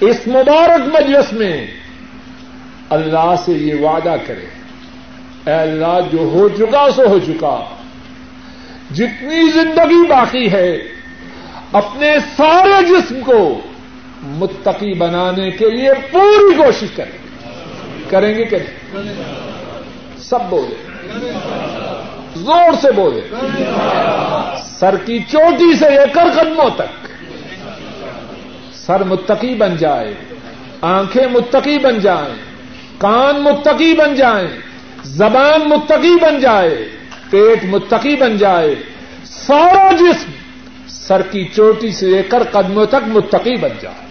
اس مبارک مجلس میں اللہ سے یہ وعدہ کرے اے اللہ، جو ہو چکا سو ہو چکا۔ جتنی زندگی باقی ہے، اپنے سارے جسم کو متقی بنانے کے لیے پوری کوشش کریں۔ کریں گے کہ سب بولے زور سے بولے سر کی چوٹی سے لے کر قدموں تک۔ سر متقی بن جائے، آنکھیں متقی بن جائیں، کان متقی بن جائیں، زبان متقی بن جائے، پیٹ متقی بن جائے، سارا جسم سر کی چوٹی سے لے کر قدموں تک متقی بن جائے۔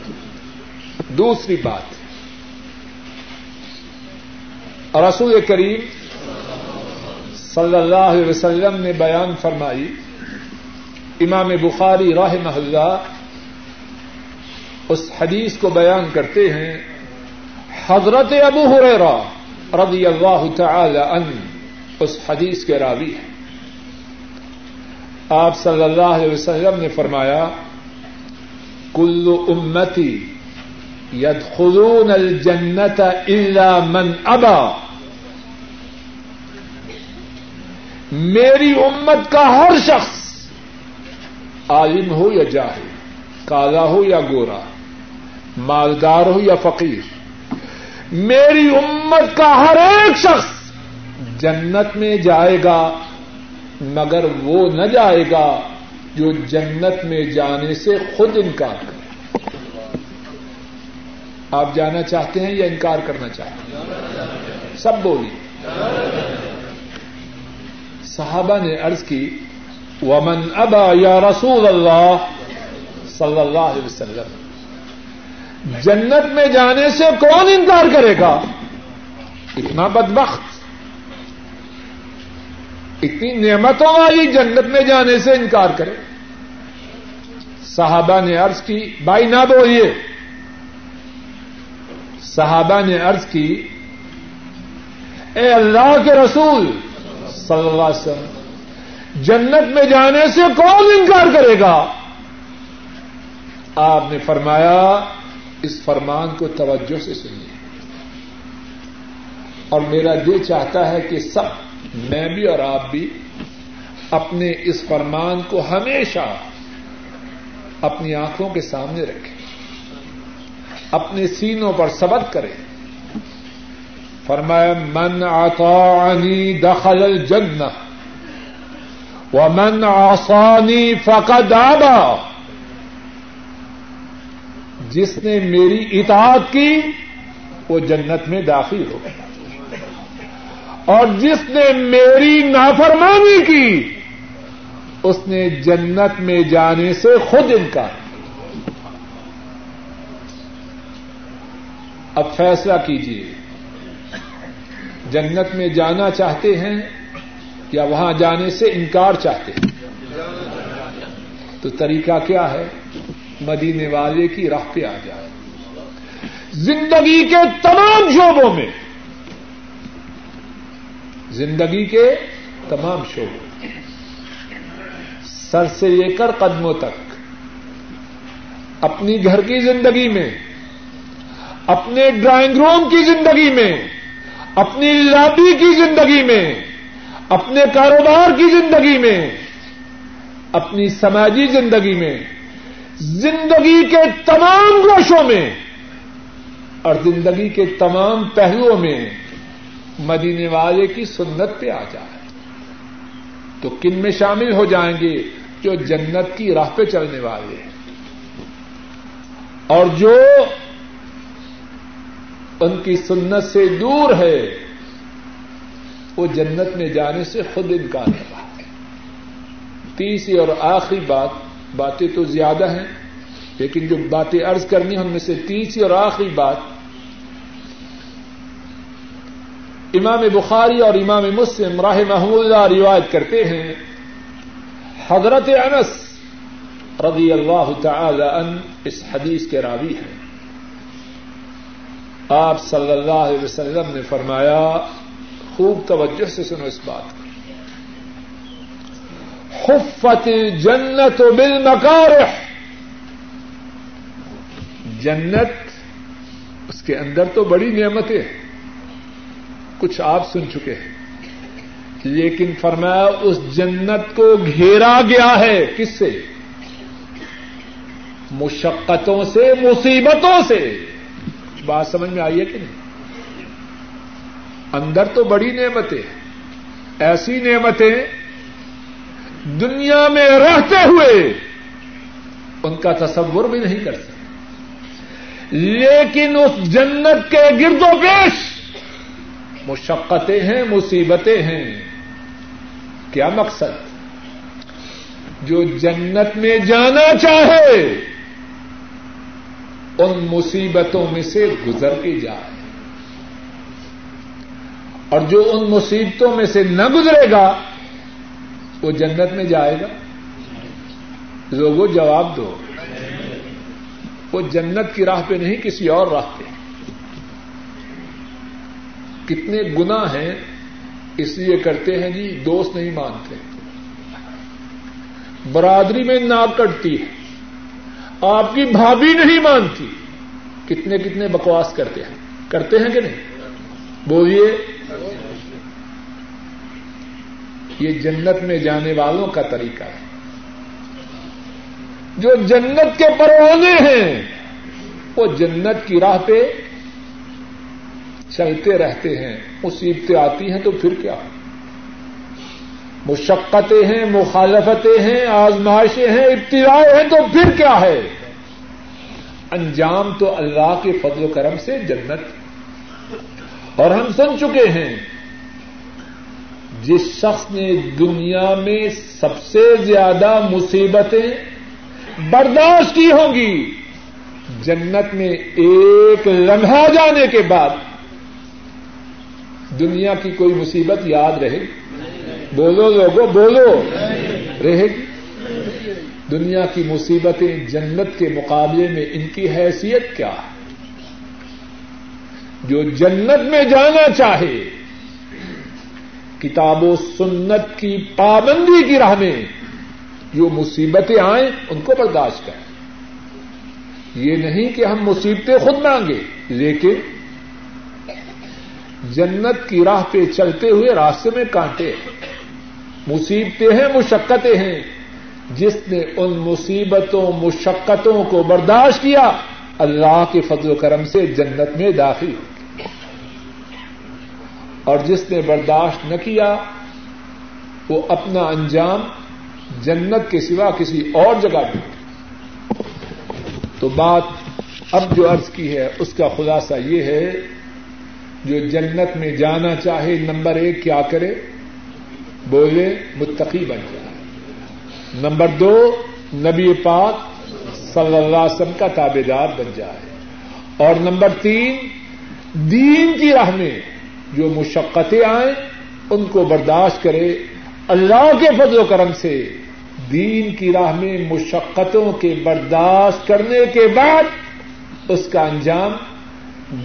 دوسری بات، رسول کریم صلی اللہ علیہ وسلم نے بیان فرمائی، امام بخاری راہ محلہ اس حدیث کو بیان کرتے ہیں، حضرت ابو ہریرا رضی اللہ تعالی عنہ اس حدیث کے راوی ہیں۔ آپ صلی اللہ علیہ وسلم نے فرمایا، کل امتی ید خلون الجنت الا من ابا۔ میری امت کا ہر شخص عالم ہو یا جاہل، کالا ہو یا گورا۔ مالدار ہو یا فقیر، میری امت کا ہر ایک شخص جنت میں جائے گا، مگر وہ نہ جائے گا جو جنت میں جانے سے خود انکار کرے۔ آپ جانا چاہتے ہیں یا انکار کرنا چاہتے ہیں؟ سب بولی صحابہ نے ارض کی، ومن ابا یا رسول اللہ صلی اللہ علیہ وسلم جنت میں جانے سے کون انکار کرے گا؟ اتنا بدبخت۔ اتنی نعمتوں والی جنت میں جانے سے انکار کرے۔ صحابہ نے عرض کی، بھائی نہ بولیے۔ صحابہ نے عرض کی، اے اللہ کے رسول، صلی اللہ علیہ وسلم، جنت میں جانے سے کون انکار کرے گا؟ آپ نے فرمایا اس فرمان کو توجہ سے سنیے۔ اور میرا دل چاہتا ہے کہ سب میں بھی اور آپ بھی اپنے اس فرمان کو ہمیشہ اپنی آنکھوں کے سامنے رکھیں۔ اپنے سینوں پر سبق کریں۔ فرمایا، من آطانی دخل الجنہ، ومن عصانی فقد آبا. جس نے میری اطاعت کی، وہ جنت میں داخل ہو اور جس نے میری نافرمانی کی، اس نے جنت میں جانے سے خود انکار اب فیصلہ کیجیے جنت میں جانا چاہتے ہیں یا وہاں جانے سے انکار چاہتے ہیں؟ تو طریقہ کیا ہے؟ مدینے والے کی راہ پہ آ جائے۔ زندگی کے تمام شعبوں میں۔ زندگی کے تمام شعبوں سر سے لے کر قدموں تک۔ اپنی گھر کی زندگی میں۔ اپنے ڈرائنگ روم کی زندگی میں۔ اپنی لابی کی زندگی میں۔ اپنے کاروبار کی زندگی میں۔ اپنی سماجی زندگی میں۔ زندگی کے تمام گوشوں میں اور زندگی کے تمام پہلوؤں میں مدینے والے کی سنت پہ آ جائے۔ تو کن میں شامل ہو جائیں گے؟ جو جنت کی راہ پہ چلنے والے ہیں۔ اور جو ان کی سنت سے دور ہے، وہ جنت میں جانے سے خود انکار کر رہا ہے۔ تیسری اور آخری بات باتیں تو زیادہ ہیں، لیکن جو باتیں ارض کرنی ان میں سے تیسری اور آخری بات، امام بخاری اور امام مسلم راہ محمود اللہ روایت کرتے ہیں، حضرت انس رضی اللہ تعالی ان اس حدیث کے راوی ہیں۔ آپ صلی اللہ علیہ وسلم نے فرمایا، خوب توجہ سے سنو اس بات کو۔ حفت جنت بالمکارح. جنت اس کے اندر تو بڑی نعمتیں کچھ آپ سن چکے ہیں. لیکن فرمایا اس جنت کو گھیرا گیا ہے کس سے؟ مشقتوں سے، مصیبتوں سے. بات سمجھ میں آئی ہے کہ نہیں؟ اندر تو بڑی نعمتیں ایسی نعمتیں دنیا میں رہتے ہوئے ان کا تصور بھی نہیں کر سکتے۔ لیکن اس جنت کے گرد و پیش مشقتیں ہیں، مصیبتیں ہیں۔ کیا مقصد؟ جو جنت میں جانا چاہے، ان مصیبتوں میں سے گزر کے جائے۔ اور جو ان مصیبتوں میں سے نہ گزرے گا وہ جنت میں جائے گا؟ لوگوں جواب دو۔ وہ جنت کی راہ پہ نہیں، کسی اور راہ پہ۔ کتنے گنا ہیں، اس لیے کرتے ہیں جی دوست نہیں مانتے۔ برادری میں ناک کٹتی ہے۔ آپ کی بھابھی نہیں مانتی۔ کتنے کتنے بکواس کرتے ہیں۔ کرتے ہیں کہ نہیں؟ بولیے یہ جنت میں جانے والوں کا طریقہ ہے۔ جو جنت کے پروانے ہیں، وہ جنت کی راہ پہ چلتے رہتے ہیں۔ مصیبتیں آتی ہیں تو پھر کیا؟ مشقتیں ہیں، مخالفتیں ہیں، آزمائشیں ہیں ابتدائے ہیں تو پھر کیا ہے؟ انجام تو اللہ کے فضل و کرم سے جنت۔ اور ہم سن چکے ہیں۔ جس شخص نے دنیا میں سب سے زیادہ مصیبتیں برداشت کی ہوں گی، جنت میں ایک لمحہ جانے کے بعد دنیا کی کوئی مصیبت یاد رہے بولو لوگو، بولو۔ رہے گی۔ دنیا کی مصیبتیں جنت کے مقابلے میں ان کی حیثیت کیا ہے؟ جو جنت میں جانا چاہے کتاب و سنت کی پابندی کی راہ میں جو مصیبتیں آئیں، ان کو برداشت کریں۔ یہ نہیں کہ ہم مصیبتیں خود مانگے لیکن جنت کی راہ پہ چلتے ہوئے راستے میں کانٹے۔ مصیبتیں ہیں، مشقتیں ہیں۔ جس نے ان مصیبتوں، مشقتوں کو برداشت کیا، اللہ کے فضل و کرم سے جنت میں داخل ہو۔ اور جس نے برداشت نہ کیا، وہ اپنا انجام جنت کے سوا کسی اور جگہ بھی تو بات اب جو عرض کی ہے، اس کا خلاصہ یہ ہے، جو جنت میں جانا چاہے، نمبر ایک کیا کرے؟ بولے، متقی بن جائے۔ نمبر دو، نبی پاک صلی اللہ علیہ وسلم کا تابے دار بن جائے۔ اور نمبر تین، دین کی راہ میں جو مشقتیں آئیں، ان کو برداشت کرے۔ اللہ کے فضل و کرم سے دین کی راہ میں مشقتوں کے برداشت کرنے کے بعد اس کا انجام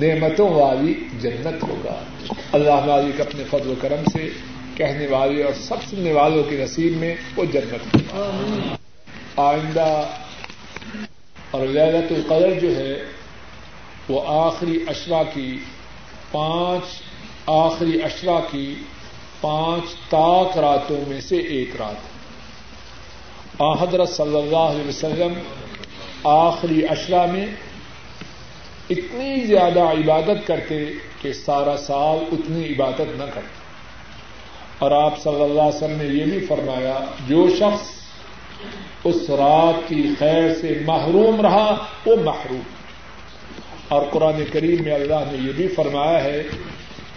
نعمتوں والی جنت ہوگا۔ اللہ مالک اپنے فضل و کرم سے کہنے والے اور سب سننے والوں کے نصیب میں وہ جنت ہوگا۔ آئندہ اور للت القدر جو ہے، وہ آخری اشرا کی پانچ آخری اشرا کی پانچ تاک راتوں میں سے ایک رات۔ ہے حضرت صلی اللہ علیہ وسلم، آخری اشرا میں اتنی زیادہ عبادت کرتے کہ سارا سال اتنی عبادت نہ کرتے۔ اور آپ صلی اللہ علیہ وسلم نے یہ بھی فرمایا، جو شخص اس رات کی خیر سے محروم رہا، وہ محروم۔ اور قرآن کریم میں اللہ نے یہ بھی فرمایا ہے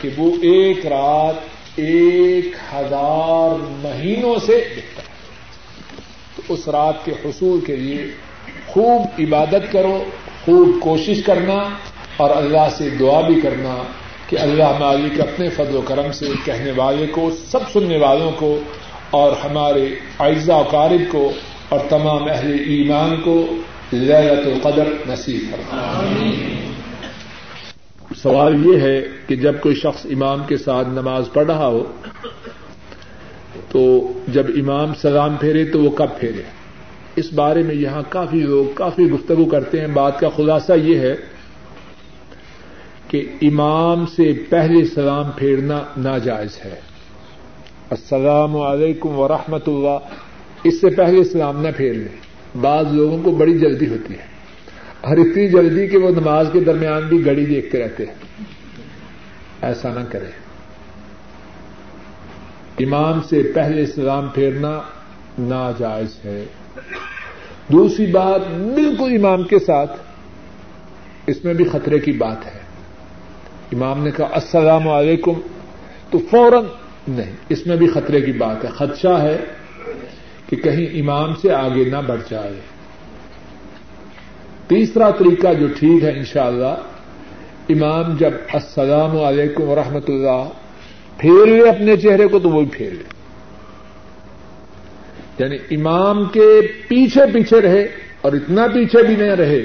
کہ وہ ایک رات ایک ہزار مہینوں سے بہتر ہے۔ تو اس رات کے حصول کے لیے خوب عبادت کرو، خوب کوشش کرنا اور اللہ سے دعا بھی کرنا کہ اللہ مالک اپنے فضل و کرم سے کہنے والے کو، سب سننے والوں کو اور ہمارے اعزا قارب کو اور تمام اہل ایمان کو لہرت القدر نصیب فرما سوال یہ ہے کہ جب کوئی شخص امام کے ساتھ نماز پڑھ رہا ہو، تو جب امام سلام پھیرے تو وہ کب پھیرے؟ اس بارے میں یہاں کافی لوگ کافی گفتگو کرتے ہیں۔ بات کا خلاصہ یہ ہے کہ امام سے پہلے سلام پھیرنا ناجائز ہے۔ السلام علیکم ورحمۃ اللہ۔ اس سے پہلے سلام نہ پھیر لیں۔ بعض لوگوں کو بڑی جلدی ہوتی ہے۔ اور اتنی جلدی کہ وہ نماز کے درمیان بھی گڑی دیکھتے رہتے ہیں۔ ایسا نہ کرے۔ امام سے پہلے سلام پھیرنا ناجائز ہے۔ دوسری بات، بالکل امام کے ساتھ، اس میں بھی خطرے کی بات ہے۔ امام نے کہا، السلام علیکم، تو فوراً نہیں، اس میں بھی خطرے کی بات ہے۔ خدشہ ہے کہ کہیں امام سے آگے نہ بڑھ جائے۔ تیسرا طریقہ جو ٹھیک ہے انشاءاللہ، امام جب السلام علیکم ورحمۃ اللہ پھیر لے اپنے چہرے کو تو وہ بھی پھیر لے۔ یعنی امام کے پیچھے پیچھے رہے اور اتنا پیچھے بھی نہ رہے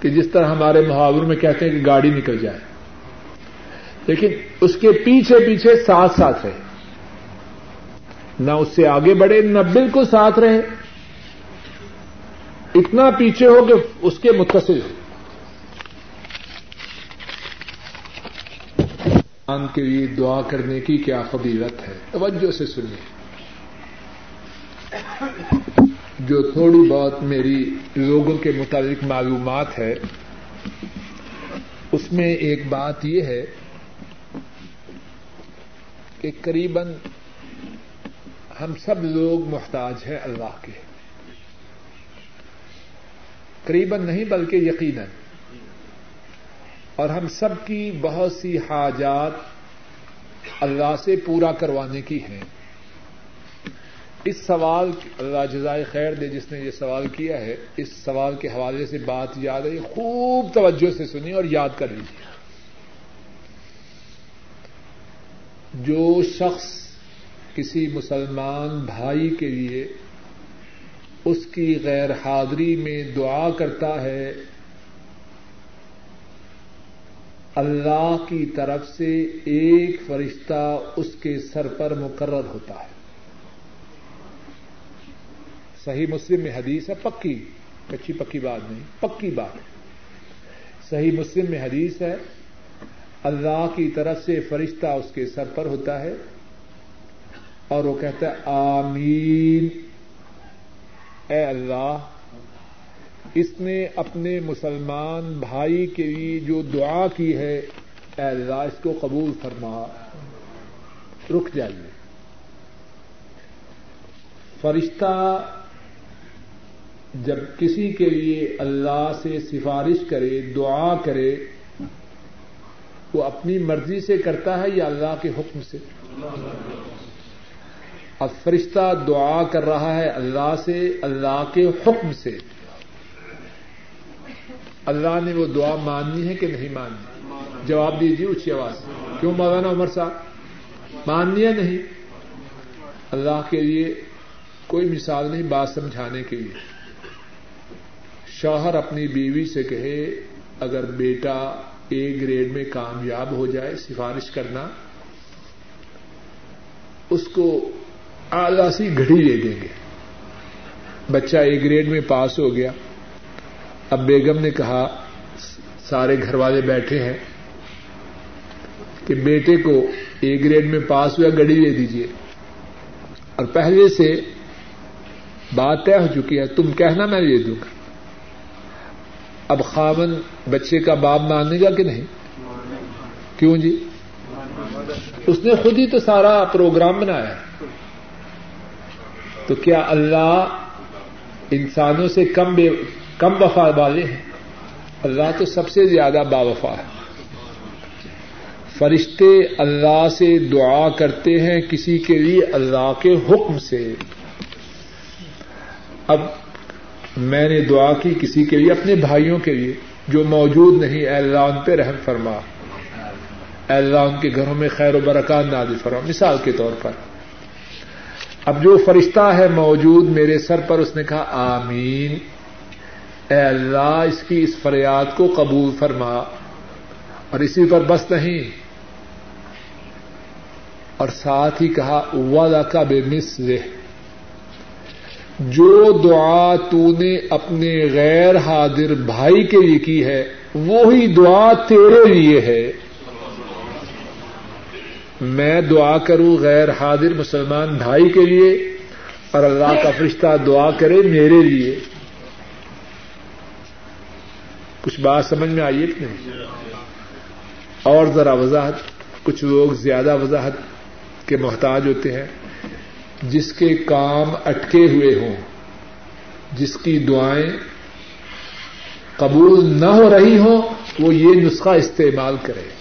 کہ جس طرح ہمارے محاور میں کہتے ہیں کہ گاڑی نکل جائے۔ لیکن اس کے پیچھے پیچھے ساتھ ساتھ رہے۔ نہ اس سے آگے بڑھے، نہ بالکل ساتھ رہے۔ اتنا پیچھے ہو کہ اس کے متصل ہو۔ ان کے لیے دعا کرنے کی کیا فضیلت ہے؟ توجہ سے سنیے۔ جو تھوڑی بہت میری لوگوں کے متعلق معلومات ہے، اس میں ایک بات یہ ہے کہ قریب ہم سب لوگ محتاج ہیں اللہ کے۔ قریب نہیں بلکہ یقیناً۔ اور ہم سب کی بہت سی حاجات اللہ سے پورا کروانے کی ہیں۔ اس سوال اللہ جزائے خیر دے جس نے یہ سوال کیا ہے، اس سوال کے حوالے سے بات یاد ہے خوب توجہ سے سنی اور یاد کر لیجیے جو شخص کسی مسلمان بھائی کے لیے اس کی غیر حاضری میں دعا کرتا ہے۔ اللہ کی طرف سے ایک فرشتہ اس کے سر پر مقرر ہوتا ہے۔ صحیح مسلم میں حدیث ہے، پکی کچی پکی بات نہیں، پکی بات ہے۔ صحیح مسلم میں حدیث ہے، اللہ کی طرف سے فرشتہ اس کے سر پر ہوتا ہے اور وہ کہتا ہے، آمین۔ اے اللہ، اس نے اپنے مسلمان بھائی کے لیے جو دعا کی ہے، اے اللہ، اس کو قبول فرما۔ رک جائیے۔ فرشتہ جب کسی کے لیے اللہ سے سفارش کرے، دعا کرے، وہ اپنی مرضی سے کرتا ہے یا اللہ کے حکم سے؟ اب فرشتہ دعا کر رہا ہے اللہ سے، اللہ کے حکم سے۔ اللہ نے وہ دعا ماننی ہے کہ نہیں ماننی؟ جواب دیجیے اچھی آواز۔ کیوں مولانا عمر صاحب؟ ماننی ہے نہیں؟ اللہ کے لیے کوئی مثال نہیں بات سمجھانے کے لیے۔ شوہر اپنی بیوی سے کہے، اگر بیٹا اے گریڈ میں کامیاب ہو جائے، سفارش کرنا، اس کو اعلی سی گھڑی دے دیں گے۔ بچہ اے گریڈ میں پاس ہو گیا۔ اب بیگم نے کہا، سارے گھر والے بیٹھے ہیں، کہ بیٹے کو اے گریڈ میں پاس ہوا گڑی دے دیجیے اور پہلے سے بات طے ہو چکی ہے، تم کہنا میں دے دوں گا۔ اب خامن بچے کا باپ مانے گا کہ نہیں؟ کیوں جی؟ اس نے خود ہی تو سارا پروگرام بنایا ہے۔ تو کیا اللہ انسانوں سے کم بے کم وفا والے ہیں؟ اللہ تو سب سے زیادہ با وفا ہے۔ فرشتے اللہ سے دعا کرتے ہیں کسی کے لیے اللہ کے حکم سے۔ اب میں نے دعا کی کسی کے لیے، اپنے بھائیوں کے لیے، جو موجود نہیں، اے اللہ ان پہ رحم فرما۔ اے اللہ ان کے گھروں میں خیر و برکات نازل فرما۔ مثال کے طور پر۔ اب جو فرشتہ ہے موجود میرے سر پر، اس نے کہا، آمین۔ اے اللہ، اس کی اس فریاد کو قبول فرما۔ اور اسی پر بس نہیں۔ اور ساتھ ہی کہا والا کا بے مس جو دعا تو نے اپنے غیر حاضر بھائی کے لیے کی ہے، وہی دعا تیرے لیے ہے۔ میں دعا کروں غیر حاضر مسلمان بھائی کے لیے اور اللہ کا فرشتہ دعا کرے میرے لیے۔ کچھ بات سمجھ میں آئیے کہ نہیں؟ اور ذرا وضاحت، کچھ لوگ زیادہ وضاحت کے محتاج ہوتے ہیں۔ جس کے کام اٹکے ہوئے ہوں، جس کی دعائیں قبول نہ ہو رہی ہوں، وہ یہ نسخہ استعمال کرے۔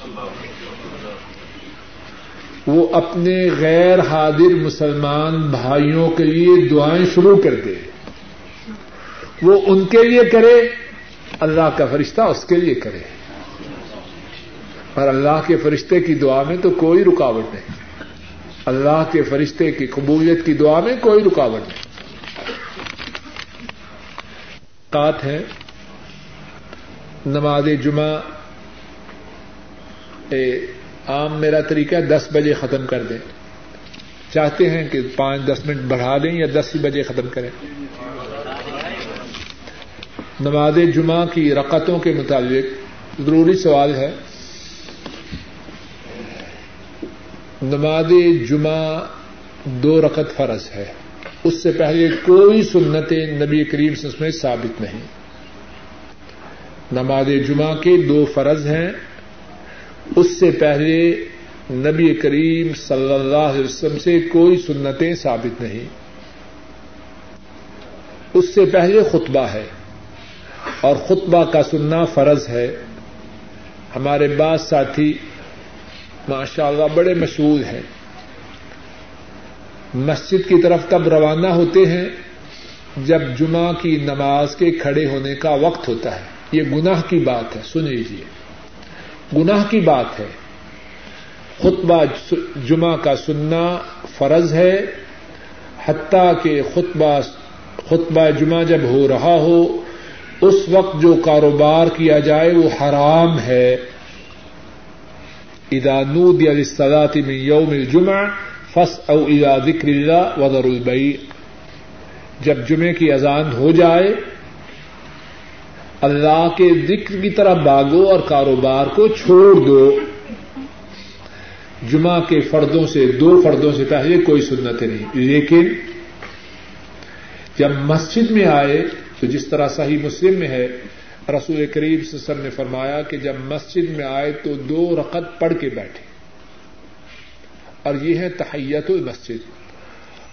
وہ اپنے غیر حاضر مسلمان بھائیوں کے لیے دعائیں شروع کر دے۔ وہ ان کے لیے کرے، اللہ کا فرشتہ اس کے لیے کرے۔ اور اللہ کے فرشتے کی دعا میں تو کوئی رکاوٹ نہیں۔ اللہ کے فرشتے کی قبولیت کی دعا میں کوئی رکاوٹ نہیں۔ بات ہے نماز جمعہ عام میرا طریقہ دس بجے ختم کر دیں۔ چاہتے ہیں کہ پانچ دس منٹ بڑھا دیں یا دس ہی بجے ختم کریں۔ نماز جمعہ کی رقطوں کے مطابق ضروری سوال ہے۔ نماز جمعہ دو رقط فرض ہے۔ اس سے پہلے کوئی سنت نبی کریم اس میں ثابت نہیں۔ نماز جمعہ کے دو فرض ہیں۔ اس سے پہلے نبی کریم صلی اللہ علیہ وسلم سے کوئی سنتیں ثابت نہیں۔ اس سے پہلے خطبہ ہے اور خطبہ کا سننا فرض ہے۔ ہمارے بعض ساتھی ماشاء اللہ بڑے مشہور ہیں۔ مسجد کی طرف تب روانہ ہوتے ہیں جب جمعہ کی نماز کے کھڑے ہونے کا وقت ہوتا ہے۔ یہ گناہ کی بات ہے سن لیجیے جی۔ گناہ کی بات ہے۔ خطبہ جمعہ کا سننا فرض ہے۔ حتیٰ کہ خطبہ خطبہ جمعہ جب ہو رہا ہو، اس وقت جو کاروبار کیا جائے وہ حرام ہے۔ اذا نودي للصلاة من يوم الجمعة فاسعوا الى ذكر الله وذروا البيع جب جمعے کی اذان ہو جائے اللہ کے ذکر کی طرح باغو اور کاروبار کو چھوڑ دو۔ جمعہ کے فردوں سے، دو فردوں سے پہلے کوئی سنت نہیں۔ لیکن جب مسجد میں آئے تو جس طرح صحیح مسلم میں ہے، رسول کریم سسم نے فرمایا کہ جب مسجد میں آئے تو دو رقط پڑھ کے بیٹھے۔ اور یہ ہے تحیت المسجد۔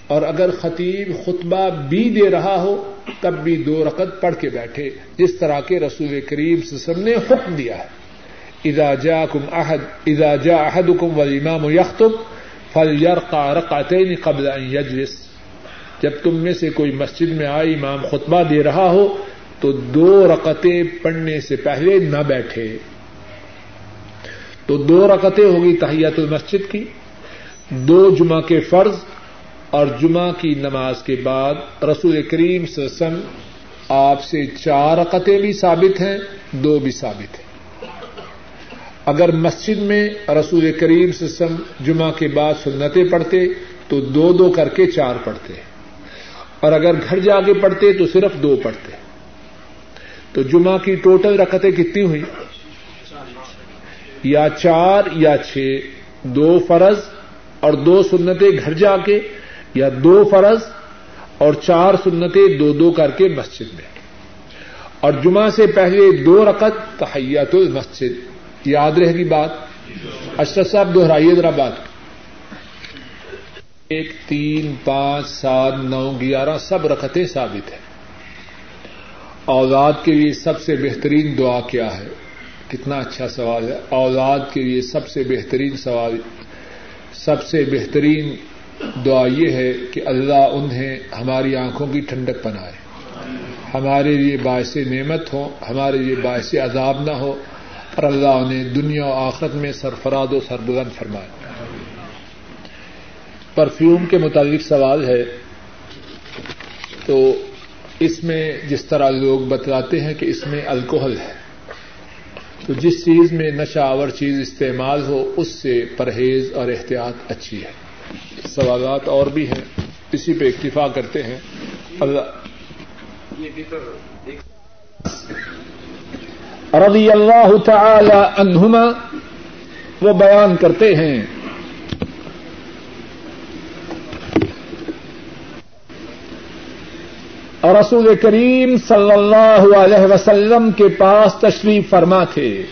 اور اگر خطیب خطبہ بھی دے رہا ہو، تب بھی دو رقط پڑھ کے بیٹھے۔ جس طرح کے رسول کریم سسم نے حکم دیا ہے۔ اذا جاءكم احد، اذا جاء احدكم والامام يخطب فليرقع رقعتين قبل ان يجلس جب تم میں سے کوئی مسجد میں آئے، امام خطبہ دے رہا ہو، تو دو رقطیں پڑھنے سے پہلے نہ بیٹھے۔ تو دو رقطیں ہوگی تحیت المسجد کی۔ دو جمعہ کے فرض اور جمعہ کی نماز کے بعد رسول کریم سسن آپ سے چار رقطیں بھی ثابت ہیں، دو بھی ثابت ہیں۔ اگر مسجد میں رسول کریم سسم جمعہ کے بعد سنتیں پڑھتے، تو دو دو کر کے چار پڑھتے۔ اور اگر گھر جا کے پڑھتے، تو صرف دو پڑھتے۔ تو جمعہ کی ٹوٹل رکعتیں کتنی ہوئی؟ یا چار یا چھ، دو فرض اور دو سنتیں گھر جا کے یا دو فرض اور چار سنتیں دو دو کر کے مسجد میں۔ اور جمعہ سے پہلے دو رقط تحیت المسجد۔ یاد رہے گی بات؟ اشرف صاحب دوہرائیے ذرا بات۔ ایک، تین، پانچ، سات، نو، گیارہ، سب رکھتے ثابت ہے اولاد کے لیے سب سے بہترین دعا کیا ہے؟ کتنا اچھا سوال ہے۔ اولاد کے لیے سب سے بہترین سوال، سب سے بہترین دعا یہ ہے کہ اللہ انہیں ہماری آنکھوں کی ٹھنڈک بنائے۔ ہمارے لیے باعث نعمت ہو، ہمارے لیے باعث عذاب نہ ہو، اور اللہ انہیں دنیا و آخرت میں سرفراد و سربلند فرمائے۔ پرفیوم کے متعلق سوال ہے۔ تو اس میں جس طرح لوگ بتلاتے ہیں کہ اس میں الکوہل ہے۔ تو جس چیز میں نشہ آور چیز استعمال ہو، اس سے پرہیز اور احتیاط اچھی ہے۔ سوالات اور بھی ہیں، اسی پہ اکتفا کرتے ہیں۔ اللہ۔ رضی اللہ تعالی عنہما وہ بیان کرتے ہیں۔ رسول کریم صلی اللہ علیہ وسلم کے پاس تشریف فرما تھے۔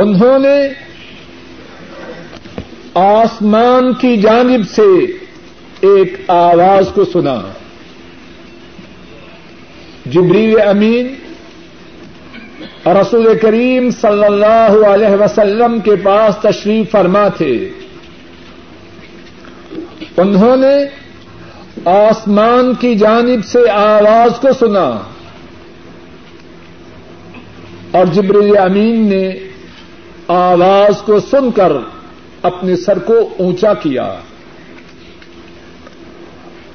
انہوں نے آسمان کی جانب سے ایک آواز کو سنا۔ جبریل امین رسول کریم صلی اللہ علیہ وسلم کے پاس تشریف فرما تھے۔ انہوں نے آسمان کی جانب سے آواز کو سنا۔ اور جبریل امین نے آواز کو سن کر اپنے سر کو اونچا کیا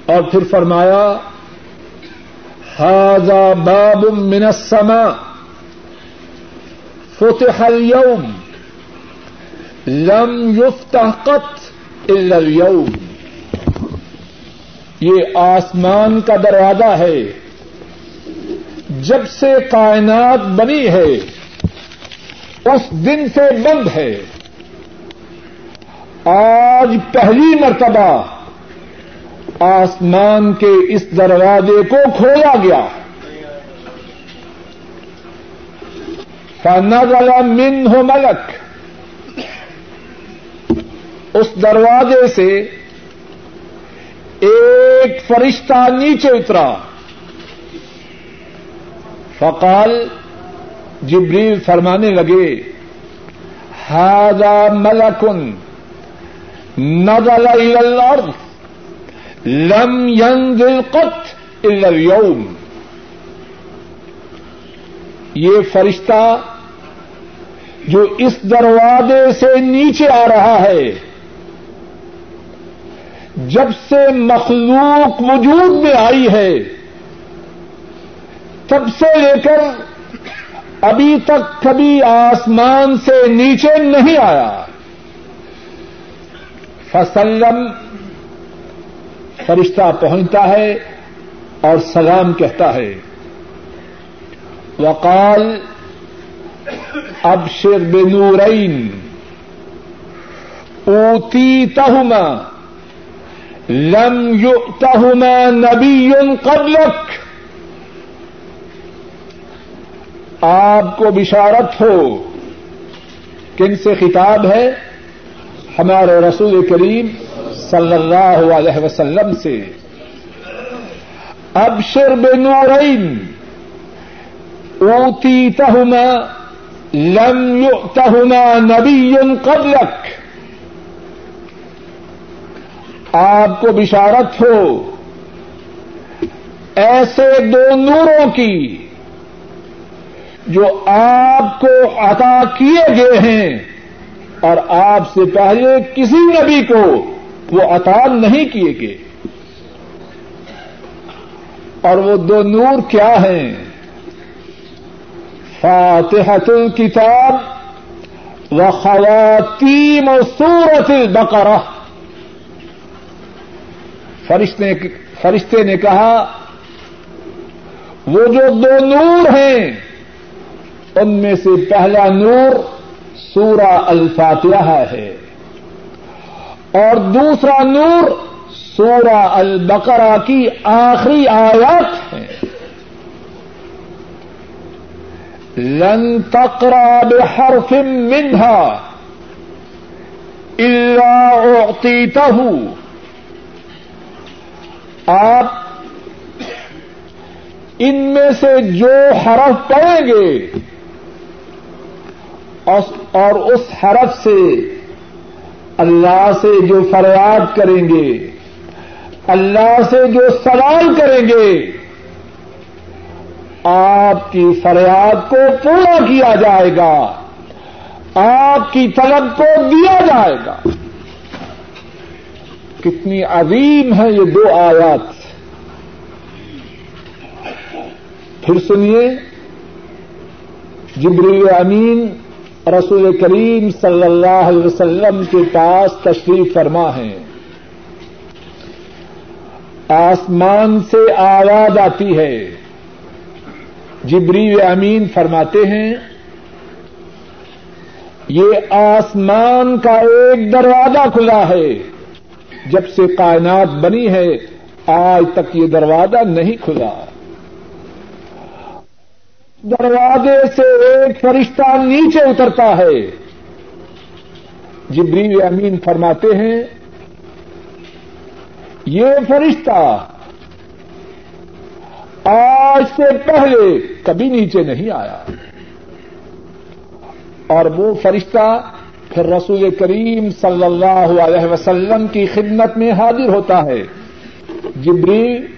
اور پھر فرمایا ہاضا باب من السماء۔ فتح اليوم۔ لم يفتح قط الا اليوم۔ یہ آسمان کا دروازہ ہے۔ جب سے کائنات بنی ہے اس دن سے بند ہے۔ آج پہلی مرتبہ آسمان کے اس دروازے کو کھولا گیا۔ فنزل من ہو ملک اس دروازے سے ایک فرشتہ نیچے اترا۔ فقال جبریل فرمانے لگے ہاضا ملکن نزل الى الارض، لم ينزل قط الا اليوم. یہ فرشتہ جو اس دروازے سے نیچے آ رہا ہے، جب سے مخلوق وجود میں آئی ہے، تب سے لے کر ابھی تک کبھی آسمان سے نیچے نہیں آیا۔ فسلم، فرشتہ پہنچتا ہے اور سلام کہتا ہے۔ وقال، ابشر بنورین اوتی تہما لم یؤتہما نبی قبلک۔ آپ کو بشارت ہو۔ کن سے خطاب ہے؟ ہمارے رسول کریم صلی اللہ علیہ وسلم سے۔ ابشر بنورین اوتی تہما لم یؤتہما نبی قبلک۔ آپ کو بشارت ہو۔ ایسے دو نوروں کی۔ جو آپ کو عطا کیے گئے ہیں اور آپ سے پہلے کسی نبی کو وہ عطا نہیں کیے گئے۔ اور وہ دو نور کیا ہیں؟ فاتحت الکتاب و خواتین و سورت البقرہ فرشتے نے کہا، وہ جو دو نور ہیں ان میں سے پہلا نور سورہ الفاتحہ ہے اور دوسرا نور سورہ البقرہ کی آخری آیات ہے۔ لن تقرا بحرف منها الا اعطيته آپ ان میں سے جو حرف پڑیں گے اور اس حرف سے اللہ سے جو فریاد کریں گے، اللہ سے جو سوال کریں گے، آپ کی فریاد کو پورا کیا جائے گا، آپ کی طلب کو دیا جائے گا۔ کتنی عظیم ہے یہ دو آیات۔ پھر سنیے، جبریل امین رسول کریم صلی اللہ علیہ وسلم کے پاس تشریف فرما ہے آسمان سے آواز آتی ہے۔ جبریل امین فرماتے ہیں، یہ آسمان کا ایک دروازہ کھلا ہے۔ جب سے کائنات بنی ہے، آج تک یہ دروازہ نہیں کھلا۔ دروازے سے ایک فرشتہ نیچے اترتا ہے۔ جبریل امین فرماتے ہیں، یہ فرشتہ آج سے پہلے کبھی نیچے نہیں آیا۔ اور وہ فرشتہ پھر رسول کریم صلی اللہ علیہ وسلم کی خدمت میں حاضر ہوتا ہے۔ جبریل